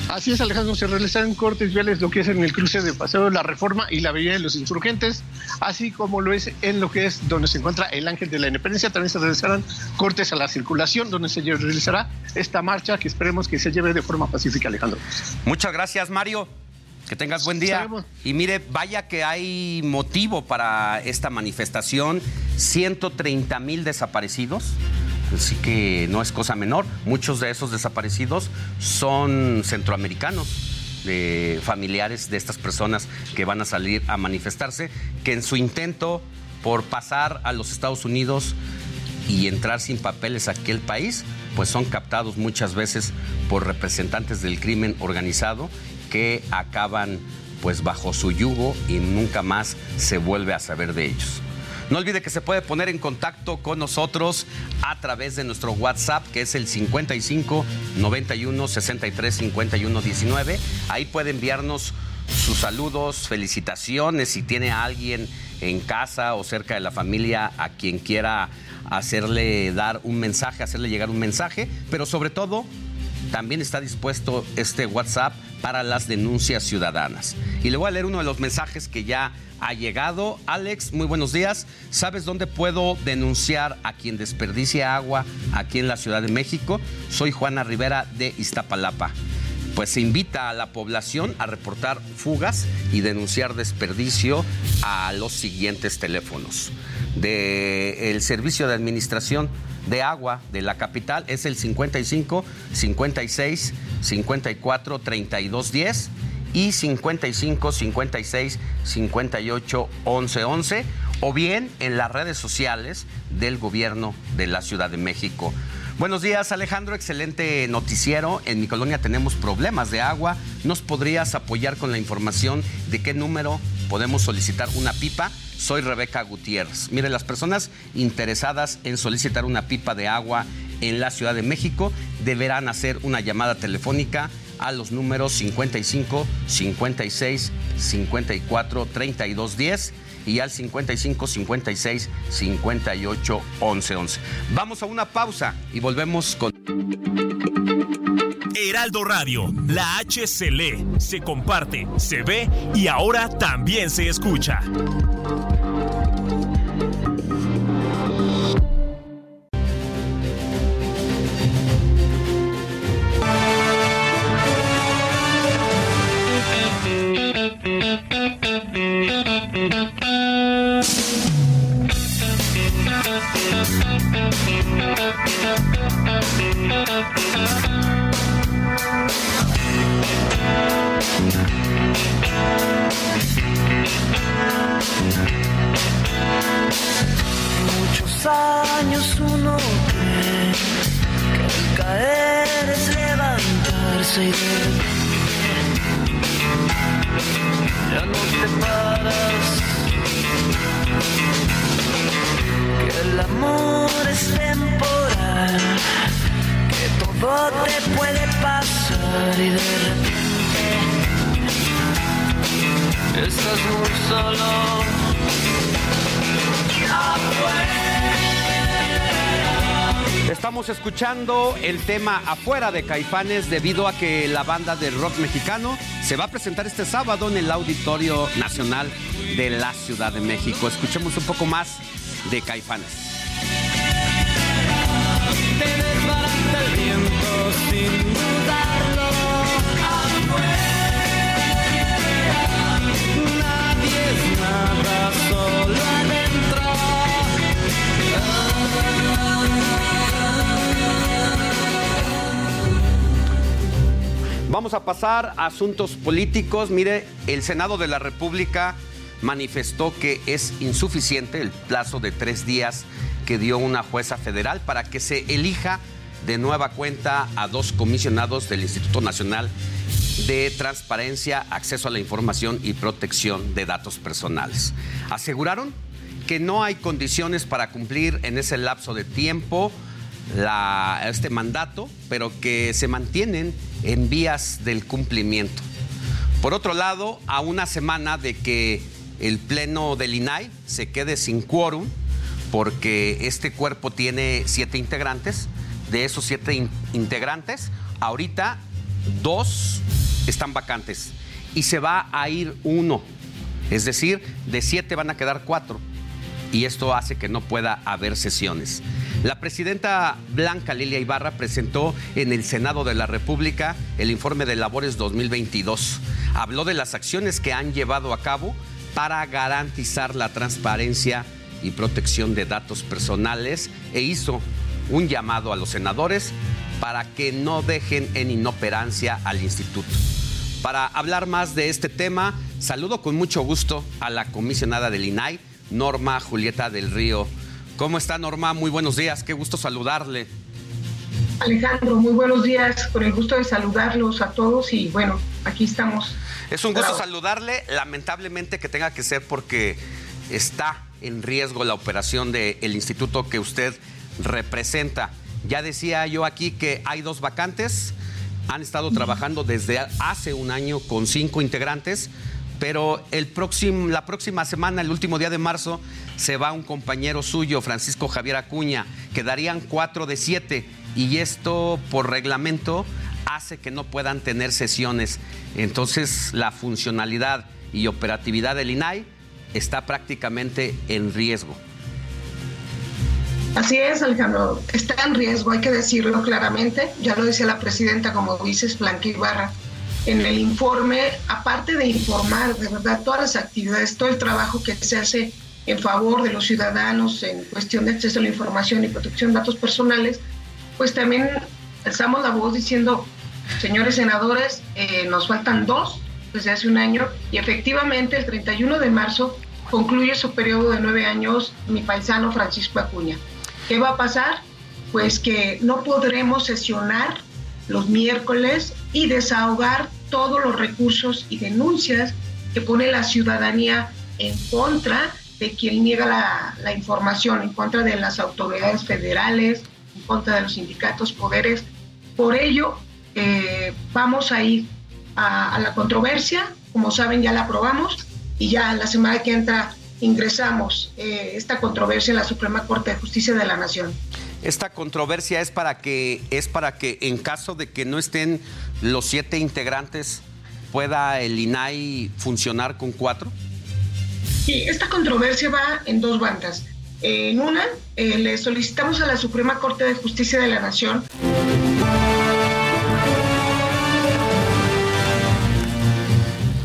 Así es, Alejandro, se realizarán cortes viales lo que es en el cruce de Paseo de la Reforma y la Avenida de los Insurgentes, así como lo es en lo que es donde se encuentra el Ángel de la Independencia. También se realizarán cortes a la circulación, donde se realizará esta marcha que esperemos que se lleve de forma pacífica, Alejandro. Muchas gracias, Mario. Que tengas buen día. Y mire, vaya que hay motivo para esta manifestación. 130 mil desaparecidos. Así que no es cosa menor. Muchos de esos desaparecidos son centroamericanos, de familiares de estas personas que van a salir a manifestarse, que en su intento por pasar a los Estados Unidos y entrar sin papeles a aquel país, pues son captados muchas veces por representantes del crimen organizado que acaban pues bajo su yugo y nunca más se vuelve a saber de ellos. No olvide que se puede poner en contacto con nosotros a través de nuestro WhatsApp, que es el 55 91 63 51 19. Ahí puede enviarnos sus saludos, felicitaciones, si tiene a alguien en casa o cerca de la familia a quien quiera hacerle dar un mensaje, hacerle llegar un mensaje, pero sobre todo también está dispuesto este WhatsApp para las denuncias ciudadanas. Y le voy a leer uno de los mensajes que ya ha llegado. Alex, muy buenos días. ¿Sabes dónde puedo denunciar a quien desperdicia agua aquí en la Ciudad de México? Soy Juana Rivera de Iztapalapa. Pues se invita a la población a reportar fugas y denunciar desperdicio a los siguientes teléfonos. Del Servicio de Administración de Agua de la capital es el 55 56 54 32 10 y 55 56 58 11 11 o bien en las redes sociales del gobierno de la Ciudad de México. Buenos días Alejandro, excelente noticiero. En mi colonia tenemos problemas de agua. ¿Nos podrías apoyar con la información de qué número podemos solicitar una pipa? Soy Rebeca Gutiérrez. Mire, las personas interesadas en solicitar una pipa de agua en la Ciudad de México deberán hacer una llamada telefónica a los números 55 56 54 32 10 y al 55 56 58 11 11. Vamos a una pausa y volvemos con Heraldo Radio, la H se lee, se comparte, se ve y ahora también se escucha. Años uno cree que el caer es levantarse y repente ya no te paras. Que el amor es temporal, que todo te puede pasar y de estás muy solo. Escuchando el tema Afuera de Caifanes debido a que la banda de rock mexicano se va a presentar este sábado en el Auditorio Nacional de la Ciudad de México. Escuchemos un poco más de Caifanes. Vamos a pasar a asuntos políticos. Mire, el Senado de la República manifestó que es insuficiente el plazo de tres días que dio una jueza federal para que se elija de nueva cuenta a dos comisionados del Instituto Nacional de Transparencia, Acceso a la Información y Protección de Datos Personales. Aseguraron que no hay condiciones para cumplir en ese lapso de tiempo este mandato, pero que se mantienen en vías del cumplimiento. Por otro lado, a una semana de que el pleno del INAI se quede sin quórum, porque este cuerpo tiene siete integrantes, de esos siete integrantes, ahorita dos están vacantes y se va a ir uno. Es decir, de siete van a quedar cuatro y esto hace que no pueda haber sesiones. La presidenta Blanca Lilia Ibarra presentó en el Senado de la República el informe de labores 2022. Habló de las acciones que han llevado a cabo para garantizar la transparencia y protección de datos personales e hizo un llamado a los senadores para que no dejen en inoperancia al instituto. Para hablar más de este tema, saludo con mucho gusto a la comisionada del INAI, Norma Julieta del Río. ¿Cómo está Norma? Muy buenos días, qué gusto saludarle. Alejandro, muy buenos días, con el gusto de saludarlos a todos y bueno, aquí estamos. Es un gusto saludarle, lamentablemente que tenga que ser porque está en riesgo la operación del instituto que usted representa. Ya decía yo aquí que hay dos vacantes, han estado trabajando desde hace un año con cinco integrantes, pero el próximo, la próxima semana, el último día de marzo, se va un compañero suyo, Francisco Javier Acuña, quedarían cuatro de siete, y esto por reglamento hace que no puedan tener sesiones. Entonces la funcionalidad y operatividad del INAI está prácticamente en riesgo. Así es, Alejandro, está en riesgo, hay que decirlo claramente. Ya lo decía la presidenta, como dices, Blanca Ibarra, en el informe, aparte de informar de verdad todas las actividades, todo el trabajo que se hace en favor de los ciudadanos en cuestión de acceso a la información y protección de datos personales, pues también alzamos la voz diciendo, señores senadores, eh, nos faltan dos desde hace un año y efectivamente el 31 de marzo concluye su periodo de nueve años mi paisano Francisco Acuña. ¿Qué va a pasar? Pues que no podremos sesionar los miércoles y desahogar todos los recursos y denuncias que pone la ciudadanía en contra de quien niega la, información, en contra de las autoridades federales, en contra de los sindicatos, poderes. Por ello, eh, vamos a ir a, la controversia, como saben ya la aprobamos y ya la semana que entra ingresamos eh, esta controversia en la Suprema Corte de Justicia de la Nación. Esta controversia es para que es para que en caso de que no estén los siete integrantes pueda el INAI funcionar con cuatro. Sí, esta controversia va en dos bandas. En una, eh, le solicitamos a la Suprema Corte de Justicia de la Nación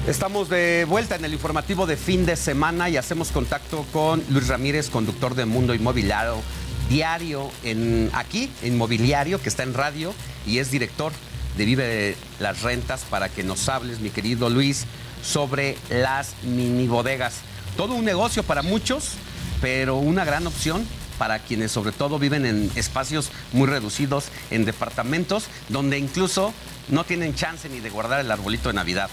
Estamos de vuelta en el informativo de fin de semana y hacemos contacto con Luis Ramírez, conductor de Mundo Inmobiliario Diario en aquí, Inmobiliario, que está en radio y es director de Vive las Rentas para que nos hables, mi querido Luis, sobre las mini bodegas. Todo un negocio para muchos, pero una gran opción para quienes sobre todo viven en espacios muy reducidos, en departamentos, donde incluso no tienen chance ni de guardar el arbolito de Navidad.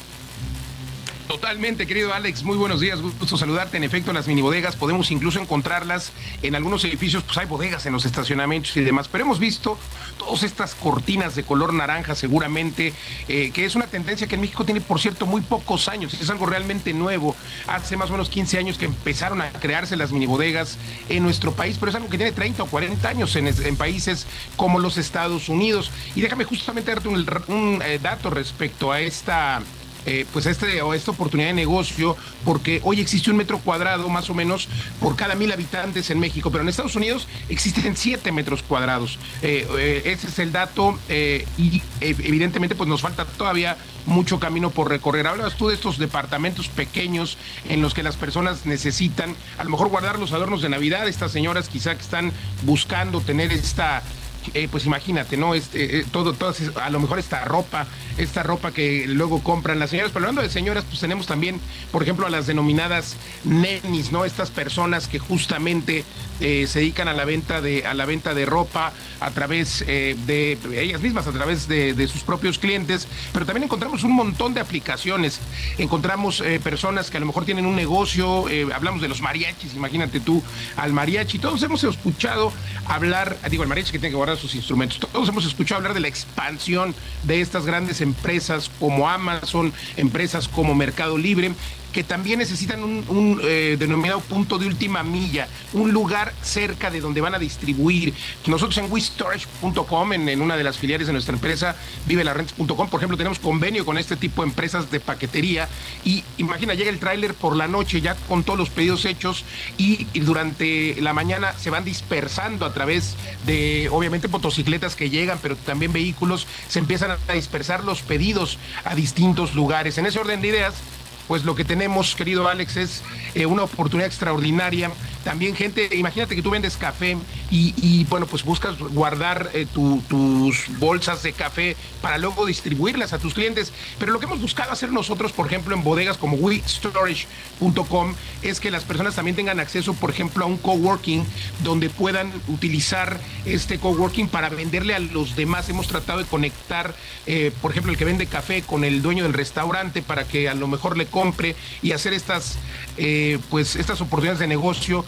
Totalmente, querido Alex, muy buenos días, gusto saludarte. En efecto, las mini bodegas podemos incluso encontrarlas en algunos edificios, pues hay bodegas en los estacionamientos y demás, pero hemos visto todas estas cortinas de color naranja seguramente, eh, que es una tendencia que en México tiene, por cierto, muy pocos años, es algo realmente nuevo. Hace más o menos 15 años que empezaron a crearse las mini bodegas en nuestro país, pero es algo que tiene 30 o 40 años en, países como los Estados Unidos. Y déjame justamente darte un, eh, dato respecto a esta eh, pues este, o esta oportunidad de negocio, porque hoy existe un metro cuadrado más o menos por cada mil habitantes en México, pero en Estados Unidos existen siete metros cuadrados. Eh, eh, ese es el dato y evidentemente pues nos falta todavía mucho camino por recorrer. Hablabas tú de estos departamentos pequeños en los que las personas necesitan a lo mejor guardar los adornos de Navidad, estas señoras quizá que están buscando tener esta eh, pues imagínate, ¿no? Este, todo, a lo mejor esta ropa, esta ropa que luego compran las señoras, pero hablando de señoras, pues tenemos también, por ejemplo, a las denominadas nenis, ¿no? Estas personas que justamente se dedican a la venta de, a la venta de ropa a través de ellas mismas, a través de, sus propios clientes, pero también encontramos un montón de aplicaciones, encontramos personas que a lo mejor tienen un negocio, hablamos de los mariachis, imagínate tú al mariachi, todos hemos escuchado hablar, digo, el mariachi que tiene que guardar sus instrumentos. Todos hemos escuchado hablar de la expansión de estas grandes empresas como Amazon, empresas como Mercado Libre, que también necesitan un, eh, denominado punto de última milla, un lugar cerca de donde van a distribuir. Nosotros en WeStorage.com, en, una de las filiales de nuestra empresa, vivelarrentes.com, por ejemplo, tenemos convenio con este tipo de empresas de paquetería y imagina, llega el tráiler por la noche ya con todos los pedidos hechos y durante la mañana se van dispersando a través de, obviamente, motocicletas que llegan, pero también vehículos, se empiezan a dispersar los pedidos a distintos lugares. En ese orden de ideas, pues lo que tenemos, querido Alex, es eh, una oportunidad extraordinaria. También gente, imagínate que tú vendes café y, bueno, pues buscas guardar eh, tus bolsas de café para luego distribuirlas a tus clientes. Pero lo que hemos buscado hacer nosotros, por ejemplo, en bodegas como WeStorage.com, es que las personas también tengan acceso, por ejemplo, a un coworking donde puedan utilizar este coworking para venderle a los demás. Hemos tratado de conectar, eh, por ejemplo, el que vende café con el dueño del restaurante para que a lo mejor le compre y hacer estas, eh, pues, estas oportunidades de negocio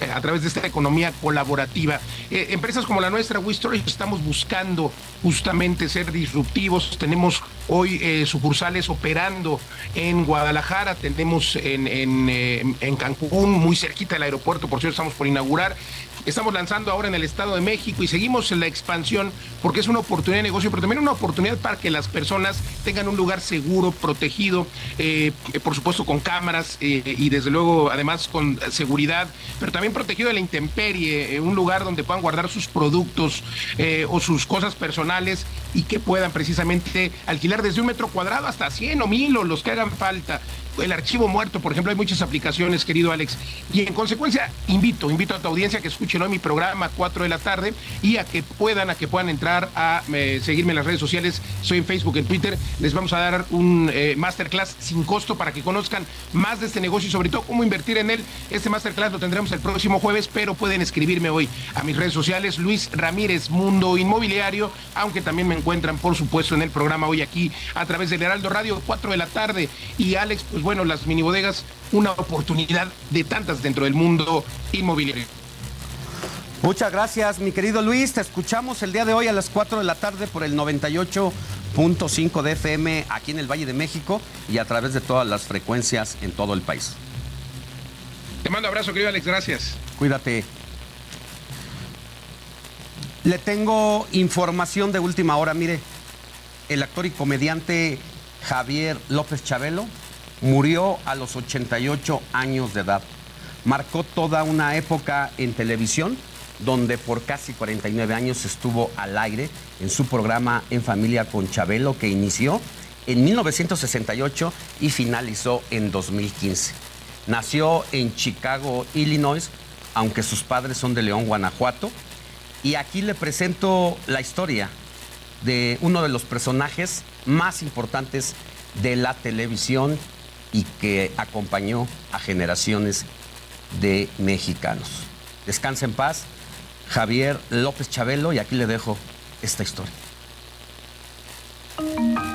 a través de esta economía colaborativa. Eh, empresas como la nuestra, WeStorage, estamos buscando justamente ser disruptivos. Tenemos hoy sucursales operando en Guadalajara, tenemos en, en, en Cancún, muy cerquita del aeropuerto, por cierto, estamos por inaugurar. Estamos lanzando ahora en el Estado de México y seguimos en la expansión porque es una oportunidad de negocio, pero también una oportunidad para que las personas tengan un lugar seguro, protegido, eh, por supuesto con cámaras eh, y desde luego además con seguridad, pero también protegido de la intemperie, eh, un lugar donde puedan guardar sus productos o sus cosas personales y que puedan precisamente alquilar desde un metro cuadrado hasta 100 o 1000 o los que hagan falta el archivo muerto, por ejemplo, hay muchas aplicaciones, querido Alex. Y en consecuencia, invito, invito a tu audiencia a que escuchen hoy mi programa a 4 de la tarde y a que puedan, a que puedan entrar a eh, seguirme en las redes sociales. Soy en Facebook, en Twitter. Les vamos a dar un eh, masterclass sin costo para que conozcan más de este negocio y sobre todo cómo invertir en él. Este masterclass lo tendremos el próximo jueves, pero pueden escribirme hoy a mis redes sociales, Luis Ramírez Mundo Inmobiliario, aunque también me encuentran, por supuesto, en el programa hoy aquí a través del Heraldo Radio, 4 de la tarde. Y Alex, pues bueno, las mini bodegas, una oportunidad de tantas dentro del mundo inmobiliario. Muchas gracias, mi querido Luis. Te escuchamos el día de hoy a las 4 de la tarde por el 98.5 de FM aquí en el Valle de México y a través de todas las frecuencias en todo el país. Te mando abrazo, querido Alex. Gracias. Cuídate. Le tengo información de última hora. Mire, el actor y comediante Javier López Chabelo Murió a los 88 años de edad. Marcó toda una época en televisión, donde por casi 49 años estuvo al aire en su programa En Familia con Chabelo, que inició en 1968 y finalizó en 2015. Nació en Chicago, Illinois, aunque sus padres son de León, Guanajuato. Y aquí le presento la historia de uno de los personajes más importantes de la televisión y que acompañó a generaciones de mexicanos. Descansa en paz, Javier López Chabelo, y aquí le dejo esta historia.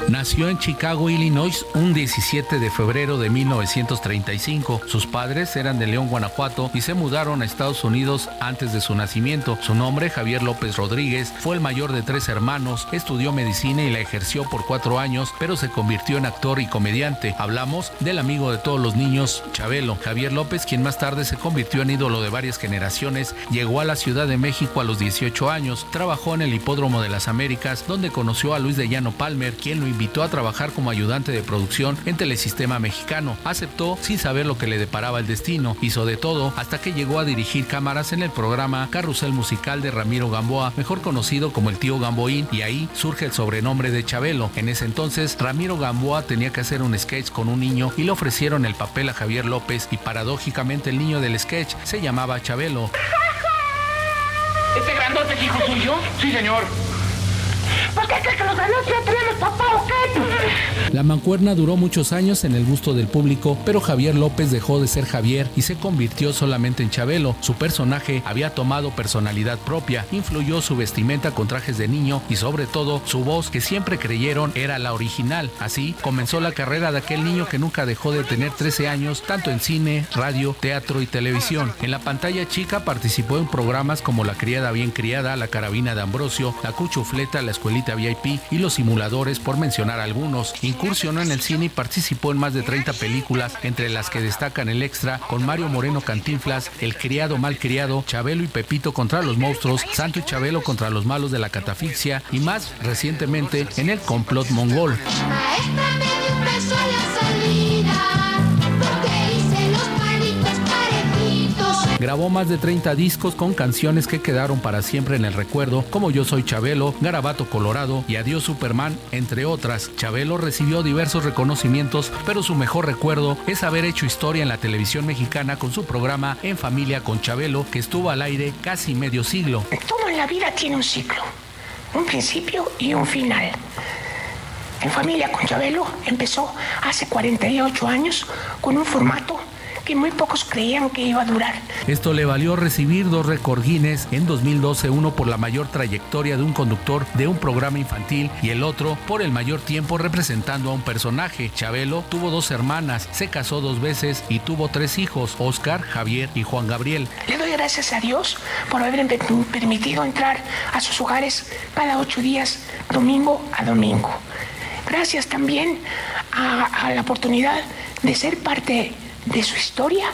Nació en Chicago, Illinois, un 17 de febrero de 1935. Sus padres eran de León, Guanajuato, y se mudaron a Estados Unidos antes de su nacimiento. Su nombre, Javier López Rodríguez, fue el mayor de tres hermanos. Estudió medicina y la ejerció por cuatro años, pero se convirtió en actor y comediante. Hablamos del amigo de todos los niños, Chabelo. Javier López, quien más tarde se convirtió en ídolo de varias generaciones, llegó a la Ciudad de México a los 18 años. Trabajó en el Hipódromo de las Américas, donde conoció a Luis de Llano Palmer, quien lo invitó a trabajar como ayudante de producción en Telesistema Mexicano. Aceptó sin saber lo que le deparaba el destino. Hizo de todo hasta que llegó a dirigir cámaras en el programa Carrusel Musical de Ramiro Gamboa, mejor conocido como el tío Gamboín, y ahí surge el sobrenombre de Chabelo. En ese entonces, Ramiro Gamboa tenía que hacer un sketch con un niño y le ofrecieron el papel a Javier López y paradójicamente el niño del sketch se llamaba Chabelo. ¿Este grandote es hijo suyo? Sí, señor. ¿Por qué que los papá o qué? La mancuerna duró muchos años en el gusto del público, pero Javier López dejó de ser Javier y se convirtió solamente en Chabelo. Su personaje había tomado personalidad propia, influyó su vestimenta con trajes de niño y sobre todo su voz que siempre creyeron era la original. Así comenzó la carrera de aquel niño que nunca dejó de tener 13 años, tanto en cine, radio, teatro y televisión. En la pantalla chica participó en programas como La criada bien criada, La carabina de Ambrosio, La cuchufleta, La escuelita VIP y Los simuladores por mencionar algunos. Incursionó en el cine y participó en más de 30 películas, entre las que destacan El Extra, con Mario Moreno Cantinflas, El criado mal criado, Chabelo y Pepito contra los monstruos, Santo y Chabelo contra los malos de la catafixia y más recientemente en El complot mongol. Grabó más de 30 discos con canciones que quedaron para siempre en el recuerdo, como Yo Soy Chabelo, Garabato Colorado y Adiós Superman, entre otras. Chabelo recibió diversos reconocimientos, pero su mejor recuerdo es haber hecho historia en la televisión mexicana con su programa En Familia con Chabelo, que estuvo al aire casi medio siglo. Todo en la vida tiene un ciclo, un principio y un final. En familia con Chabelo empezó hace 48 años con un formato que muy pocos creían que iba a durar. Esto le valió recibir dos récord Guinness en 2012, uno por la mayor trayectoria de un conductor de un programa infantil y el otro por el mayor tiempo representando a un personaje. Chabelo tuvo dos hermanas, se casó dos veces y tuvo tres hijos, Oscar, Javier y Juan Gabriel. Le doy gracias a Dios por haberme permitido entrar a sus hogares cada ocho días, domingo a domingo. Gracias también a, a la oportunidad de ser parte de su historia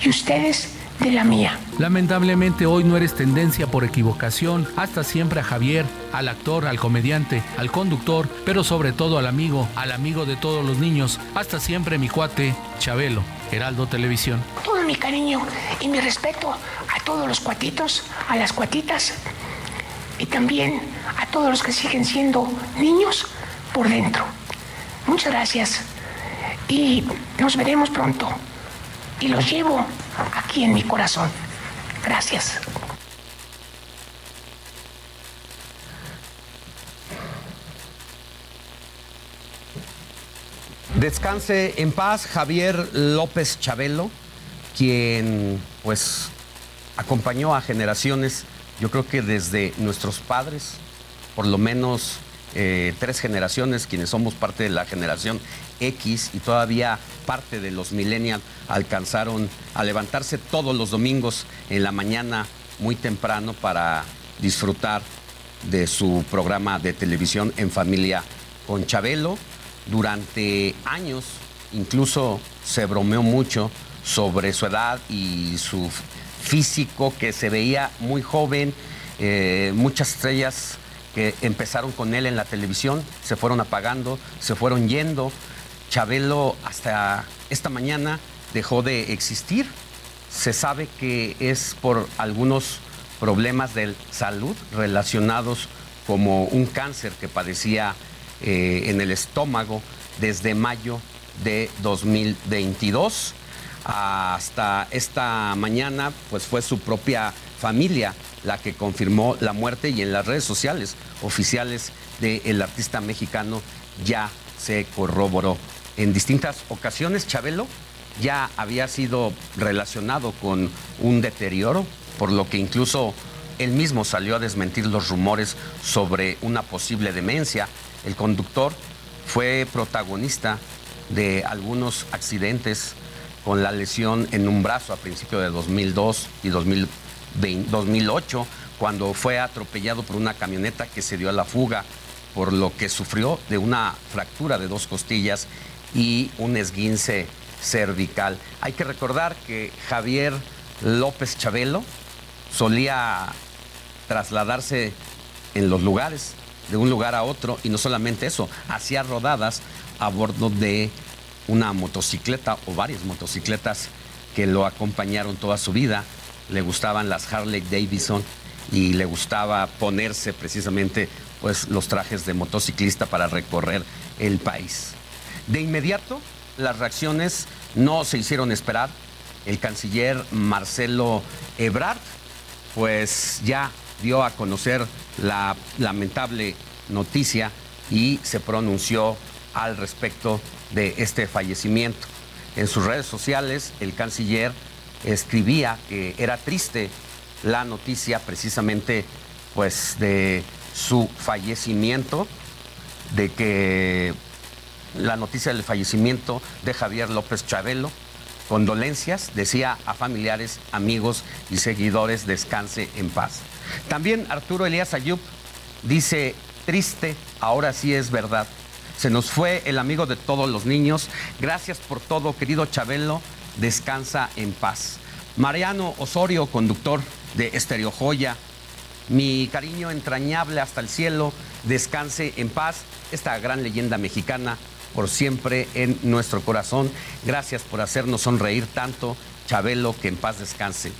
y ustedes de la mía. Lamentablemente hoy no eres tendencia por equivocación, hasta siempre a Javier, al actor, al comediante, al conductor, pero sobre todo al amigo, al amigo de todos los niños, hasta siempre mi cuate, Chabelo, Heraldo Televisión. Todo mi cariño y mi respeto a todos los cuatitos, a las cuatitas y también a todos los que siguen siendo niños por dentro. Muchas gracias y nos veremos pronto. Y los llevo aquí en mi corazón. Gracias. Descanse en paz Javier López Chabelo, quien pues acompañó a generaciones, yo creo que desde nuestros padres, por lo menos eh, tres generaciones, quienes somos parte de la generación X y todavía parte de los millennials alcanzaron a levantarse todos los domingos en la mañana muy temprano para disfrutar de su programa de televisión en familia con Chabelo. Durante años incluso se bromeó mucho sobre su edad y su físico que se veía muy joven, eh, muchas estrellas que empezaron con él en la televisión, se fueron apagando, se fueron yendo. Chabelo hasta esta mañana dejó de existir. Se sabe que es por algunos problemas de salud relacionados como un cáncer que padecía eh, en el estómago desde mayo de 2022 hasta esta mañana, pues fue su propia familia la que confirmó la muerte y en las redes sociales oficiales del artista mexicano ya se corroboró. En distintas ocasiones, Chabelo ya había sido relacionado con un deterioro, por lo que incluso él mismo salió a desmentir los rumores sobre una posible demencia. El conductor fue protagonista de algunos accidentes con la lesión en un brazo a principios de 2002 y 2008, cuando fue atropellado por una camioneta que se dio a la fuga, por lo que sufrió de una fractura de dos costillas y un esguince cervical. Hay que recordar que Javier López Chabelo solía trasladarse en los lugares, de un lugar a otro, y no solamente eso, hacía rodadas a bordo de una motocicleta o varias motocicletas que lo acompañaron toda su vida. Le gustaban las Harley Davidson y le gustaba ponerse precisamente pues los trajes de motociclista para recorrer el país. De inmediato, las reacciones no se hicieron esperar. El canciller Marcelo Ebrard, pues ya dio a conocer la lamentable noticia y se pronunció al respecto de este fallecimiento. En sus redes sociales, el canciller escribía que era triste la noticia precisamente pues de su fallecimiento, de que la noticia del fallecimiento de Javier López Chabelo, condolencias, decía a familiares, amigos y seguidores, descanse en paz. También Arturo Elías Ayub dice, triste, ahora sí es verdad. Se nos fue el amigo de todos los niños. Gracias por todo, querido Chabelo. Descansa en paz. Mariano Osorio, conductor de Estereo Joya. Mi cariño entrañable hasta el cielo. Descanse en paz. Esta gran leyenda mexicana por siempre en nuestro corazón. Gracias por hacernos sonreír tanto. Chabelo, que en paz descanse.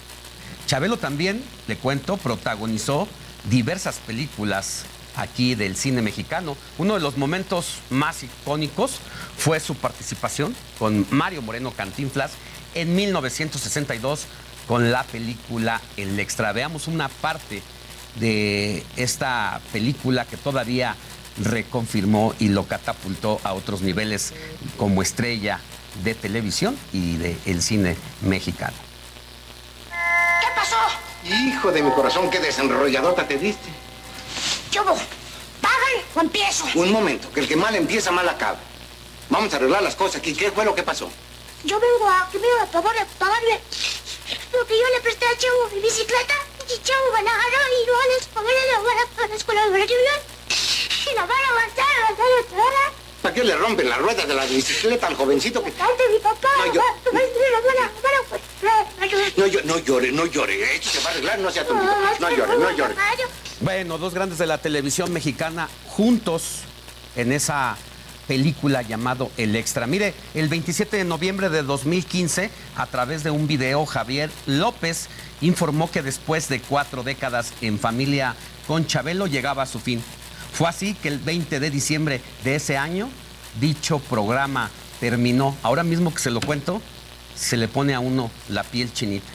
Chabelo también, le cuento, protagonizó diversas películas aquí del cine mexicano. Uno de los momentos más icónicos fue su participación con Mario Moreno Cantinflas en 1962 con la película El Extra. Veamos una parte de esta película que todavía reconfirmó y lo catapultó a otros niveles como estrella de televisión y del cine mexicano. ¿Qué pasó? Hijo de mi corazón, qué desenrolladota te diste. ¿Qué hubo? ¿Pagan o empiezo? Un momento, que el que mal empieza, mal acaba. Vamos a arreglar las cosas aquí. ¿Qué fue lo que pasó? Yo vengo a que me a favor de pagarle lo que yo le presté a Chavo mi bicicleta. Y Chavo me la agarró y no les pagaré la van a la escuela de Brasil. La van a. ¿Para qué le rompen las ruedas de la bicicleta al jovencito que... Cante mi papá. No, yo- No, yo- no llore, no llore. Esto se va a arreglar, no sea tonto. No llore, no llore. Bueno, dos grandes de la televisión mexicana juntos en esa película llamado El Extra. Mire, el 27 de noviembre de 2015, a través de un video, Javier López informó que después de cuatro décadas en familia con Chabelo llegaba a su fin. Fue así que el 20 de diciembre de ese año, dicho programa terminó. Ahora mismo que se lo cuento, se le pone a uno la piel chinita.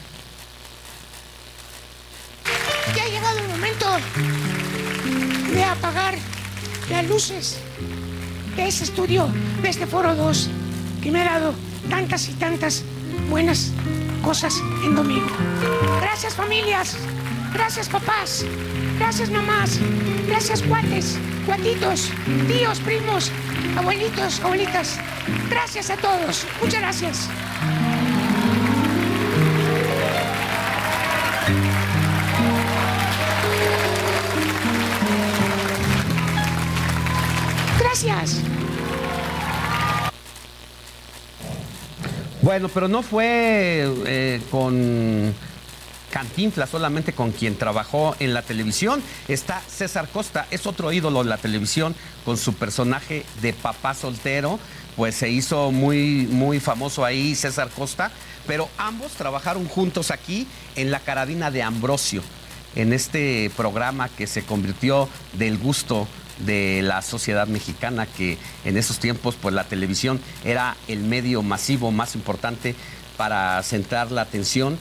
Ya ha llegado el momento de apagar las luces de ese estudio, de este Foro 2, que me ha dado tantas y tantas buenas cosas en domingo. Gracias familias, gracias papás, gracias mamás, gracias cuates, cuatitos, tíos, primos, abuelitos, abuelitas. Gracias a todos, muchas gracias. Gracias. Bueno, pero no fue eh, con Cantinflas solamente con quien trabajó en la televisión. Está César Costa, es otro ídolo de la televisión con su personaje de papá soltero. Pues se hizo muy, muy famoso ahí César Costa, pero ambos trabajaron juntos aquí en la carabina de Ambrosio, en este programa que se convirtió del gusto de la sociedad mexicana, que en esos tiempos pues la televisión era el medio masivo más importante para centrar la atención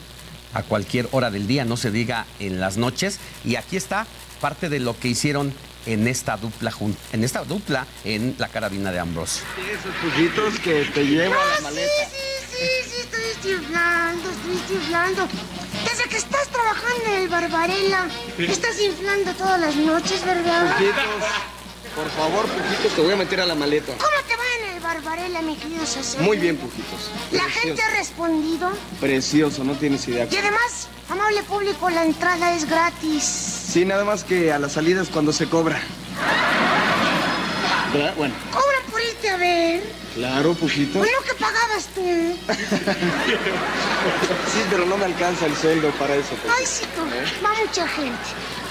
a cualquier hora del día, no se diga en las noches. Y aquí está parte de lo que hicieron en esta dupla en esta dupla en la carabina de Ambrosio. Esos pullitos que te llevo a la sí, maleta. sí, sí, sí, estoy inflando, estoy inflando. Desde que estás trabajando en el Barbarella, estás inflando todas las noches, ¿verdad? Pujitos, por favor, Pujitos, te voy a meter a la maleta. ¿Cómo te va en el Barbarella, mi querido? Muy bien, Pujitos. La Precioso. gente ha respondido. Precioso, no tienes idea. Y además, amable público, la entrada es gratis. Sí, nada más que a las salidas cuando se cobra. ¿Verdad? Bueno, Cobra por irte a ver. claro, Pujitos. Bueno, que pagabas tú. Sí, pero no me alcanza el sueldo para eso. Pujitos. Ay, sí, tú. Va mucha gente.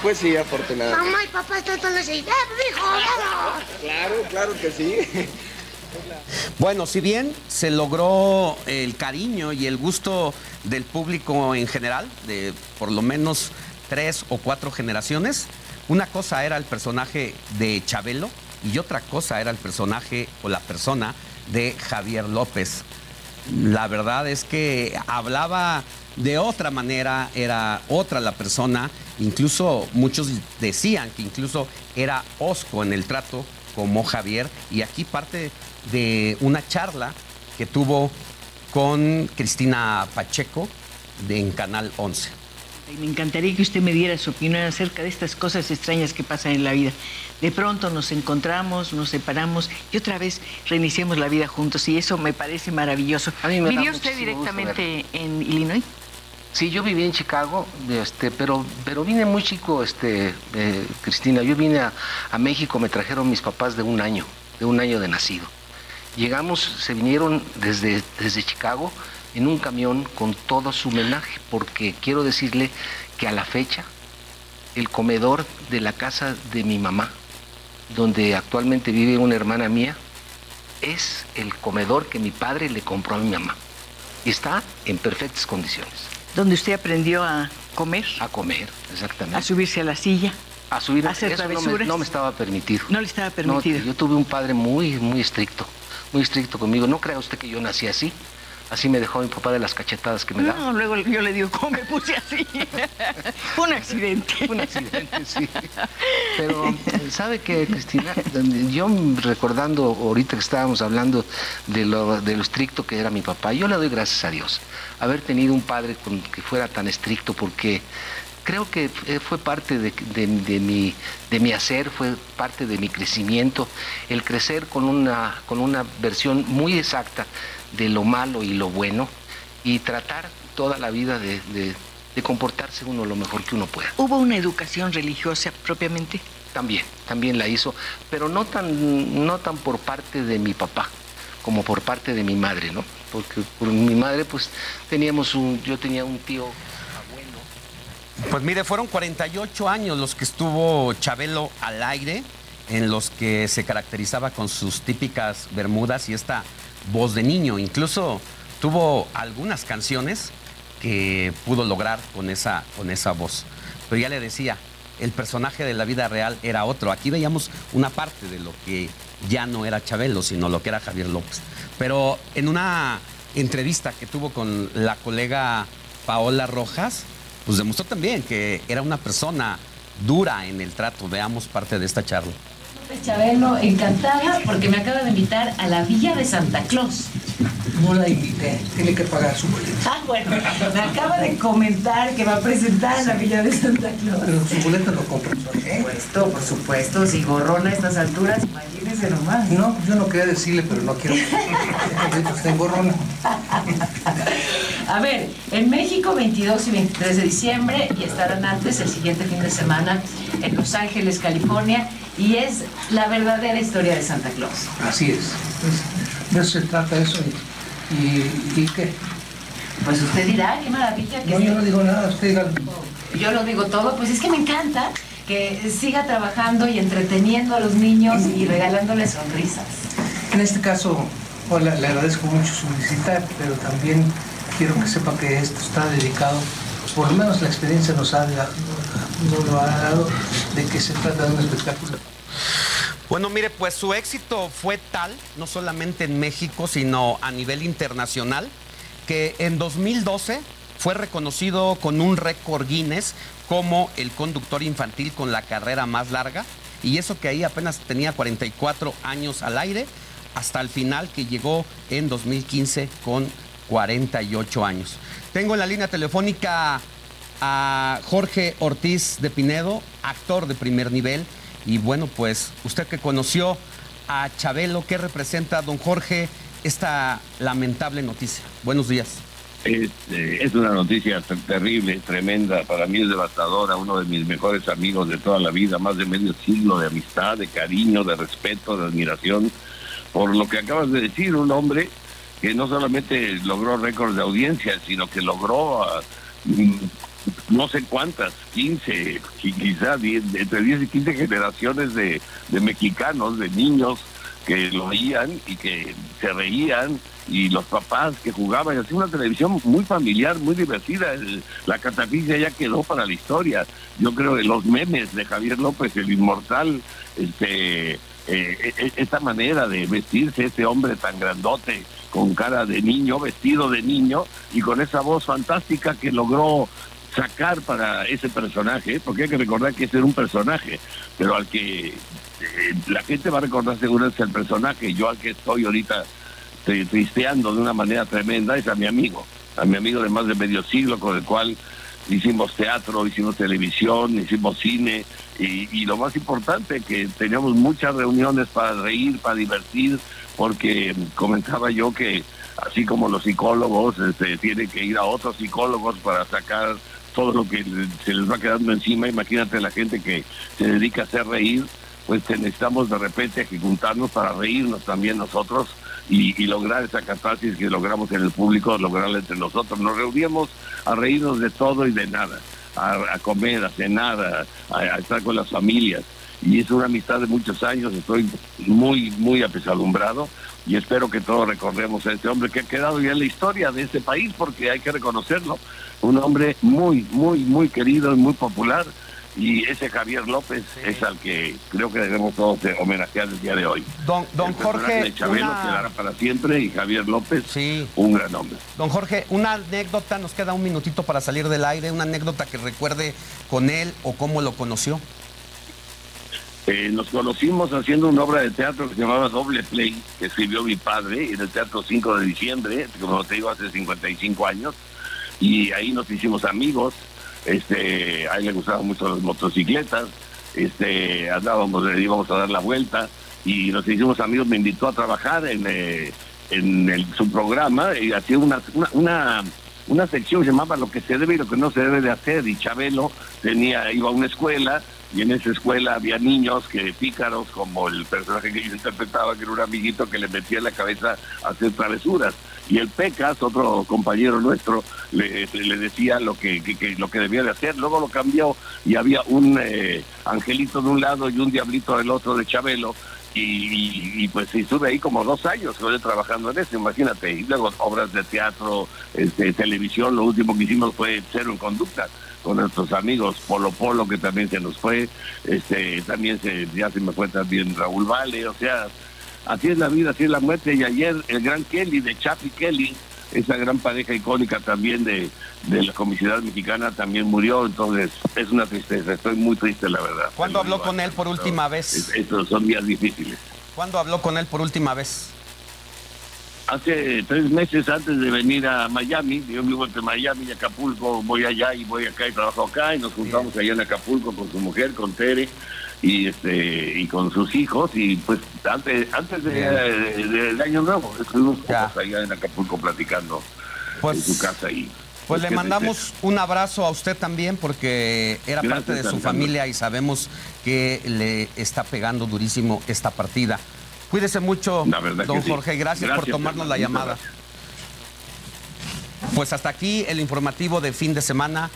Pues sí, afortunadamente. Mamá y papá están todos así. ¡Eh, hijo! Claro, claro que sí. Bueno, si bien se logró el cariño y el gusto del público en general, de por lo menos tres o cuatro generaciones, una cosa era el personaje de Chabelo y otra cosa era el personaje o la persona de Javier López. la verdad es que hablaba de otra manera, era otra la persona, incluso muchos decían que incluso era osco en el trato como Javier, y aquí parte de una charla que tuvo con Cristina Pacheco de, en Canal 11. Me encantaría que usted me diera su opinión acerca de estas cosas extrañas que pasan en la vida. De pronto nos encontramos, nos separamos y otra vez reiniciamos la vida juntos y eso me parece maravilloso. mí me da ¿Vivió usted directamente en Illinois? Sí, yo viví en Chicago, este, pero, pero vine muy chico, este, eh, Cristina. Yo vine a, México, me trajeron mis papás de un año, de un año de nacido. Llegamos, se vinieron desde, desde Chicago en un camión con todo su homenaje, porque quiero decirle que a la fecha el comedor de la casa de mi mamá, donde actualmente vive una hermana mía, es el comedor que mi padre le compró a mi mamá. Está en perfectas condiciones. Donde usted aprendió a comer, A comer, exactamente. a subirse a la silla. A subir a hacer eso no me- travesuras. no me estaba permitido. No le estaba No, permitido. yo tuve un padre muy, muy estricto, muy estricto conmigo. No crea usted que yo nací así. Así me dejó mi papá de las cachetadas que me daba. No, luego yo le digo, ¿cómo me puse así? Fue un accidente. Un accidente, sí. Pero, ¿sabe qué, Cristina? Yo recordando ahorita que estábamos hablando de lo, de lo estricto que era mi papá, yo le doy gracias a Dios haber tenido un padre con- que fuera tan estricto porque creo que fue parte de, de- de mi, de mi hacer, fue parte de mi crecimiento, el crecer con una, con una versión muy exacta de lo malo y lo bueno y tratar toda la vida de, de- de comportarse uno lo mejor que uno pueda. ¿Hubo una educación religiosa propiamente? También, también la hizo, pero no tan, no tan por parte de mi papá como por parte de mi madre, ¿no? Porque por mi madre, pues teníamos un, yo tenía un tío Pues mire, fueron 48 años los que estuvo Chabelo al aire, en los que se caracterizaba con sus típicas bermudas y esta voz de niño. Incluso tuvo algunas canciones que pudo lograr con esa, con esa voz. Pero ya le decía, el personaje de la vida real era otro. Aquí veíamos una parte de lo que ya no era Chabelo, sino lo que era Javier López. Pero en una entrevista que tuvo con la colega Paola Rojas, pues demostró también que era una persona dura en el trato. Veamos parte de esta charla. Chabelo, encantada porque me acaba de invitar a la Villa de Santa Claus. No la invité, tiene que pagar su boleto. Ah, bueno, me acaba de comentar que va a presentar en la Villa de Santa Claus. Pero su boleto lo compra Por supuesto, por supuesto, si gorrona a estas alturas, imagínese nomás. No, yo no quería decirle, pero no quiero. Está en gorrona. A ver, en México 22 y 23 de diciembre y estarán antes el siguiente fin de semana en Los Ángeles, California, y es la verdadera historia de Santa Claus. Así es. De eso se trata eso. ¿Y, y, y qué? Pues usted dirá, qué maravilla que No, yo no digo nada, usted diga. Yo lo digo todo, pues es que me encanta que siga trabajando y entreteniendo a los niños y regalándoles sonrisas. En este caso, hola, le agradezco mucho su visita, pero también quiero que sepa que esto está dedicado, por lo menos la experiencia nos ha, nos lo ha dado, de que se trata de un espectáculo. Bueno, mire, pues su éxito fue tal, no solamente en México, sino a nivel internacional, que en 2012 fue reconocido con un récord Guinness como el conductor infantil con la carrera más larga. Y eso que ahí apenas tenía 44 años al aire, hasta el final que llegó en 2015 con 48 años. Tengo en la línea telefónica a Jorge Ortiz de Pinedo, actor de primer nivel. Y bueno, pues usted que conoció a Chabelo, ¿qué representa, don Jorge, esta lamentable noticia? Buenos días. Es, eh, una noticia ter- terrible, tremenda, para mí es devastadora, uno de mis mejores amigos de toda la vida, más de medio siglo de amistad, de cariño, de respeto, de admiración, por lo que acabas de decir, un hombre que no solamente logró récords de audiencia, sino que logró ah, mm, no sé cuántas, 15, qui- quizá 10, entre 10 y 15 generaciones de, mexicanos, de niños que lo oían y que se reían y los papás que jugaban, y así una televisión muy familiar, muy divertida. La catafixia ya quedó para la historia. Yo creo que los memes de Javier López, el inmortal, este eh, e- e- esta manera de vestirse, este hombre tan grandote, con cara de niño, vestido de niño, y con esa voz fantástica que logró sacar para ese personaje, porque hay que recordar que ese era un personaje, pero al que eh, la gente va a recordar seguro es el personaje, yo al que estoy ahorita tri- tristeando de una manera tremenda es a mi amigo, a mi amigo de más de medio siglo con el cual hicimos teatro, hicimos televisión, hicimos cine y, y lo más importante que teníamos muchas reuniones para reír, para divertir, porque comentaba yo que así como los psicólogos este, tienen que ir a otros psicólogos para sacar todo lo que se les va quedando encima, imagínate la gente que se dedica a hacer reír, pues necesitamos de repente juntarnos para reírnos también nosotros y, lograr esa catarsis que logramos en el público, lograrla entre nosotros. Nos reuníamos a reírnos de todo y de nada, a, a comer, a cenar, a- a estar con las familias. Y es una amistad de muchos años, estoy muy, muy apesadumbrado y espero que todos recordemos a este hombre que ha quedado ya en la historia de este país porque hay que reconocerlo. Un hombre muy, muy, muy querido y muy popular y ese Javier López es al que creo que debemos todos homenajear el día de hoy. Don, don El Jorge, de Chabelo una- quedará para siempre y Javier López, un gran hombre. Don Jorge, una anécdota, nos queda un minutito para salir del aire, una anécdota que recuerde con él o cómo lo conoció. Eh, nos conocimos haciendo una obra de teatro que se llamaba Doble Play, que escribió mi padre en el Teatro 5 de Diciembre, como te digo, hace 55 años, y ahí nos hicimos amigos, este, a él le gustaban mucho las motocicletas, este, andábamos, le íbamos a dar la vuelta, y nos hicimos amigos, me invitó a trabajar en, eh, en el- su programa, y hacía una, una, una, una sección que se llamaba Lo que se debe y lo que no se debe de hacer, y Chabelo tenía, iba a una escuela, y en esa escuela había niños que pícaros, como el personaje que yo interpretaba, que era un amiguito que le metía en la cabeza a hacer travesuras. Y el Pecas, otro compañero nuestro, le, le decía lo que, que- que- lo que debía de hacer. Luego lo cambió y había un eh, angelito de un lado y un diablito del otro de Chabelo. Y, pues estuve ahí como dos años trabajando en eso, imagínate. Y luego obras de teatro, este, televisión, lo último que hicimos fue Cero en Conducta con nuestros amigos Polo Polo que también se nos fue, este también se, ya se me fue también Raúl Vale, o sea, así es la vida, así es la muerte y ayer el gran Kelly de Chapi Kelly, esa gran pareja icónica también de, de la comicidad mexicana también murió, entonces es una tristeza, estoy muy triste la verdad. ¿Cuándo habló con él por última vez? Es- Estos son días difíciles. ¿Cuándo habló con él por última vez? Hace tres meses antes de venir a Miami, yo vivo entre Miami y Acapulco, voy allá y voy acá y trabajo acá y nos juntamos allá en Acapulco con su mujer, con Tere y este y con sus hijos y pues antes antes de- de- del año nuevo estuvimos todos allá en Acapulco platicando en su casa y Pues le mandamos un abrazo a usted también porque era Gracias, parte de su Alejandro. familia y sabemos que le está pegando durísimo esta partida. Cuídese mucho, don sí. Jorge. Gracias, por tomarnos la llamada. Pues hasta aquí el informativo de fin de semana.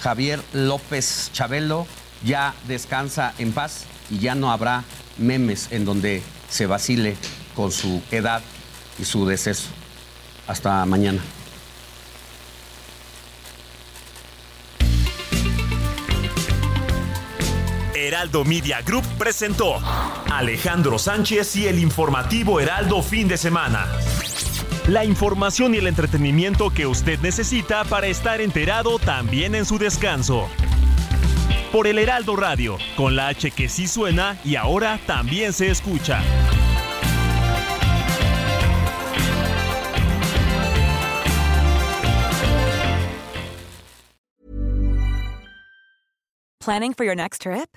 Javier López Chabelo ya descansa en paz y ya no habrá memes en donde se vacile con su edad y su deceso. Hasta mañana. Heraldo Media Group presentó Alejandro Sánchez y el informativo Heraldo fin de semana. La información y el entretenimiento que usted necesita para estar enterado también en su descanso. Por el Heraldo Radio, con la H que sí suena y ahora también se escucha. Planning for your next trip?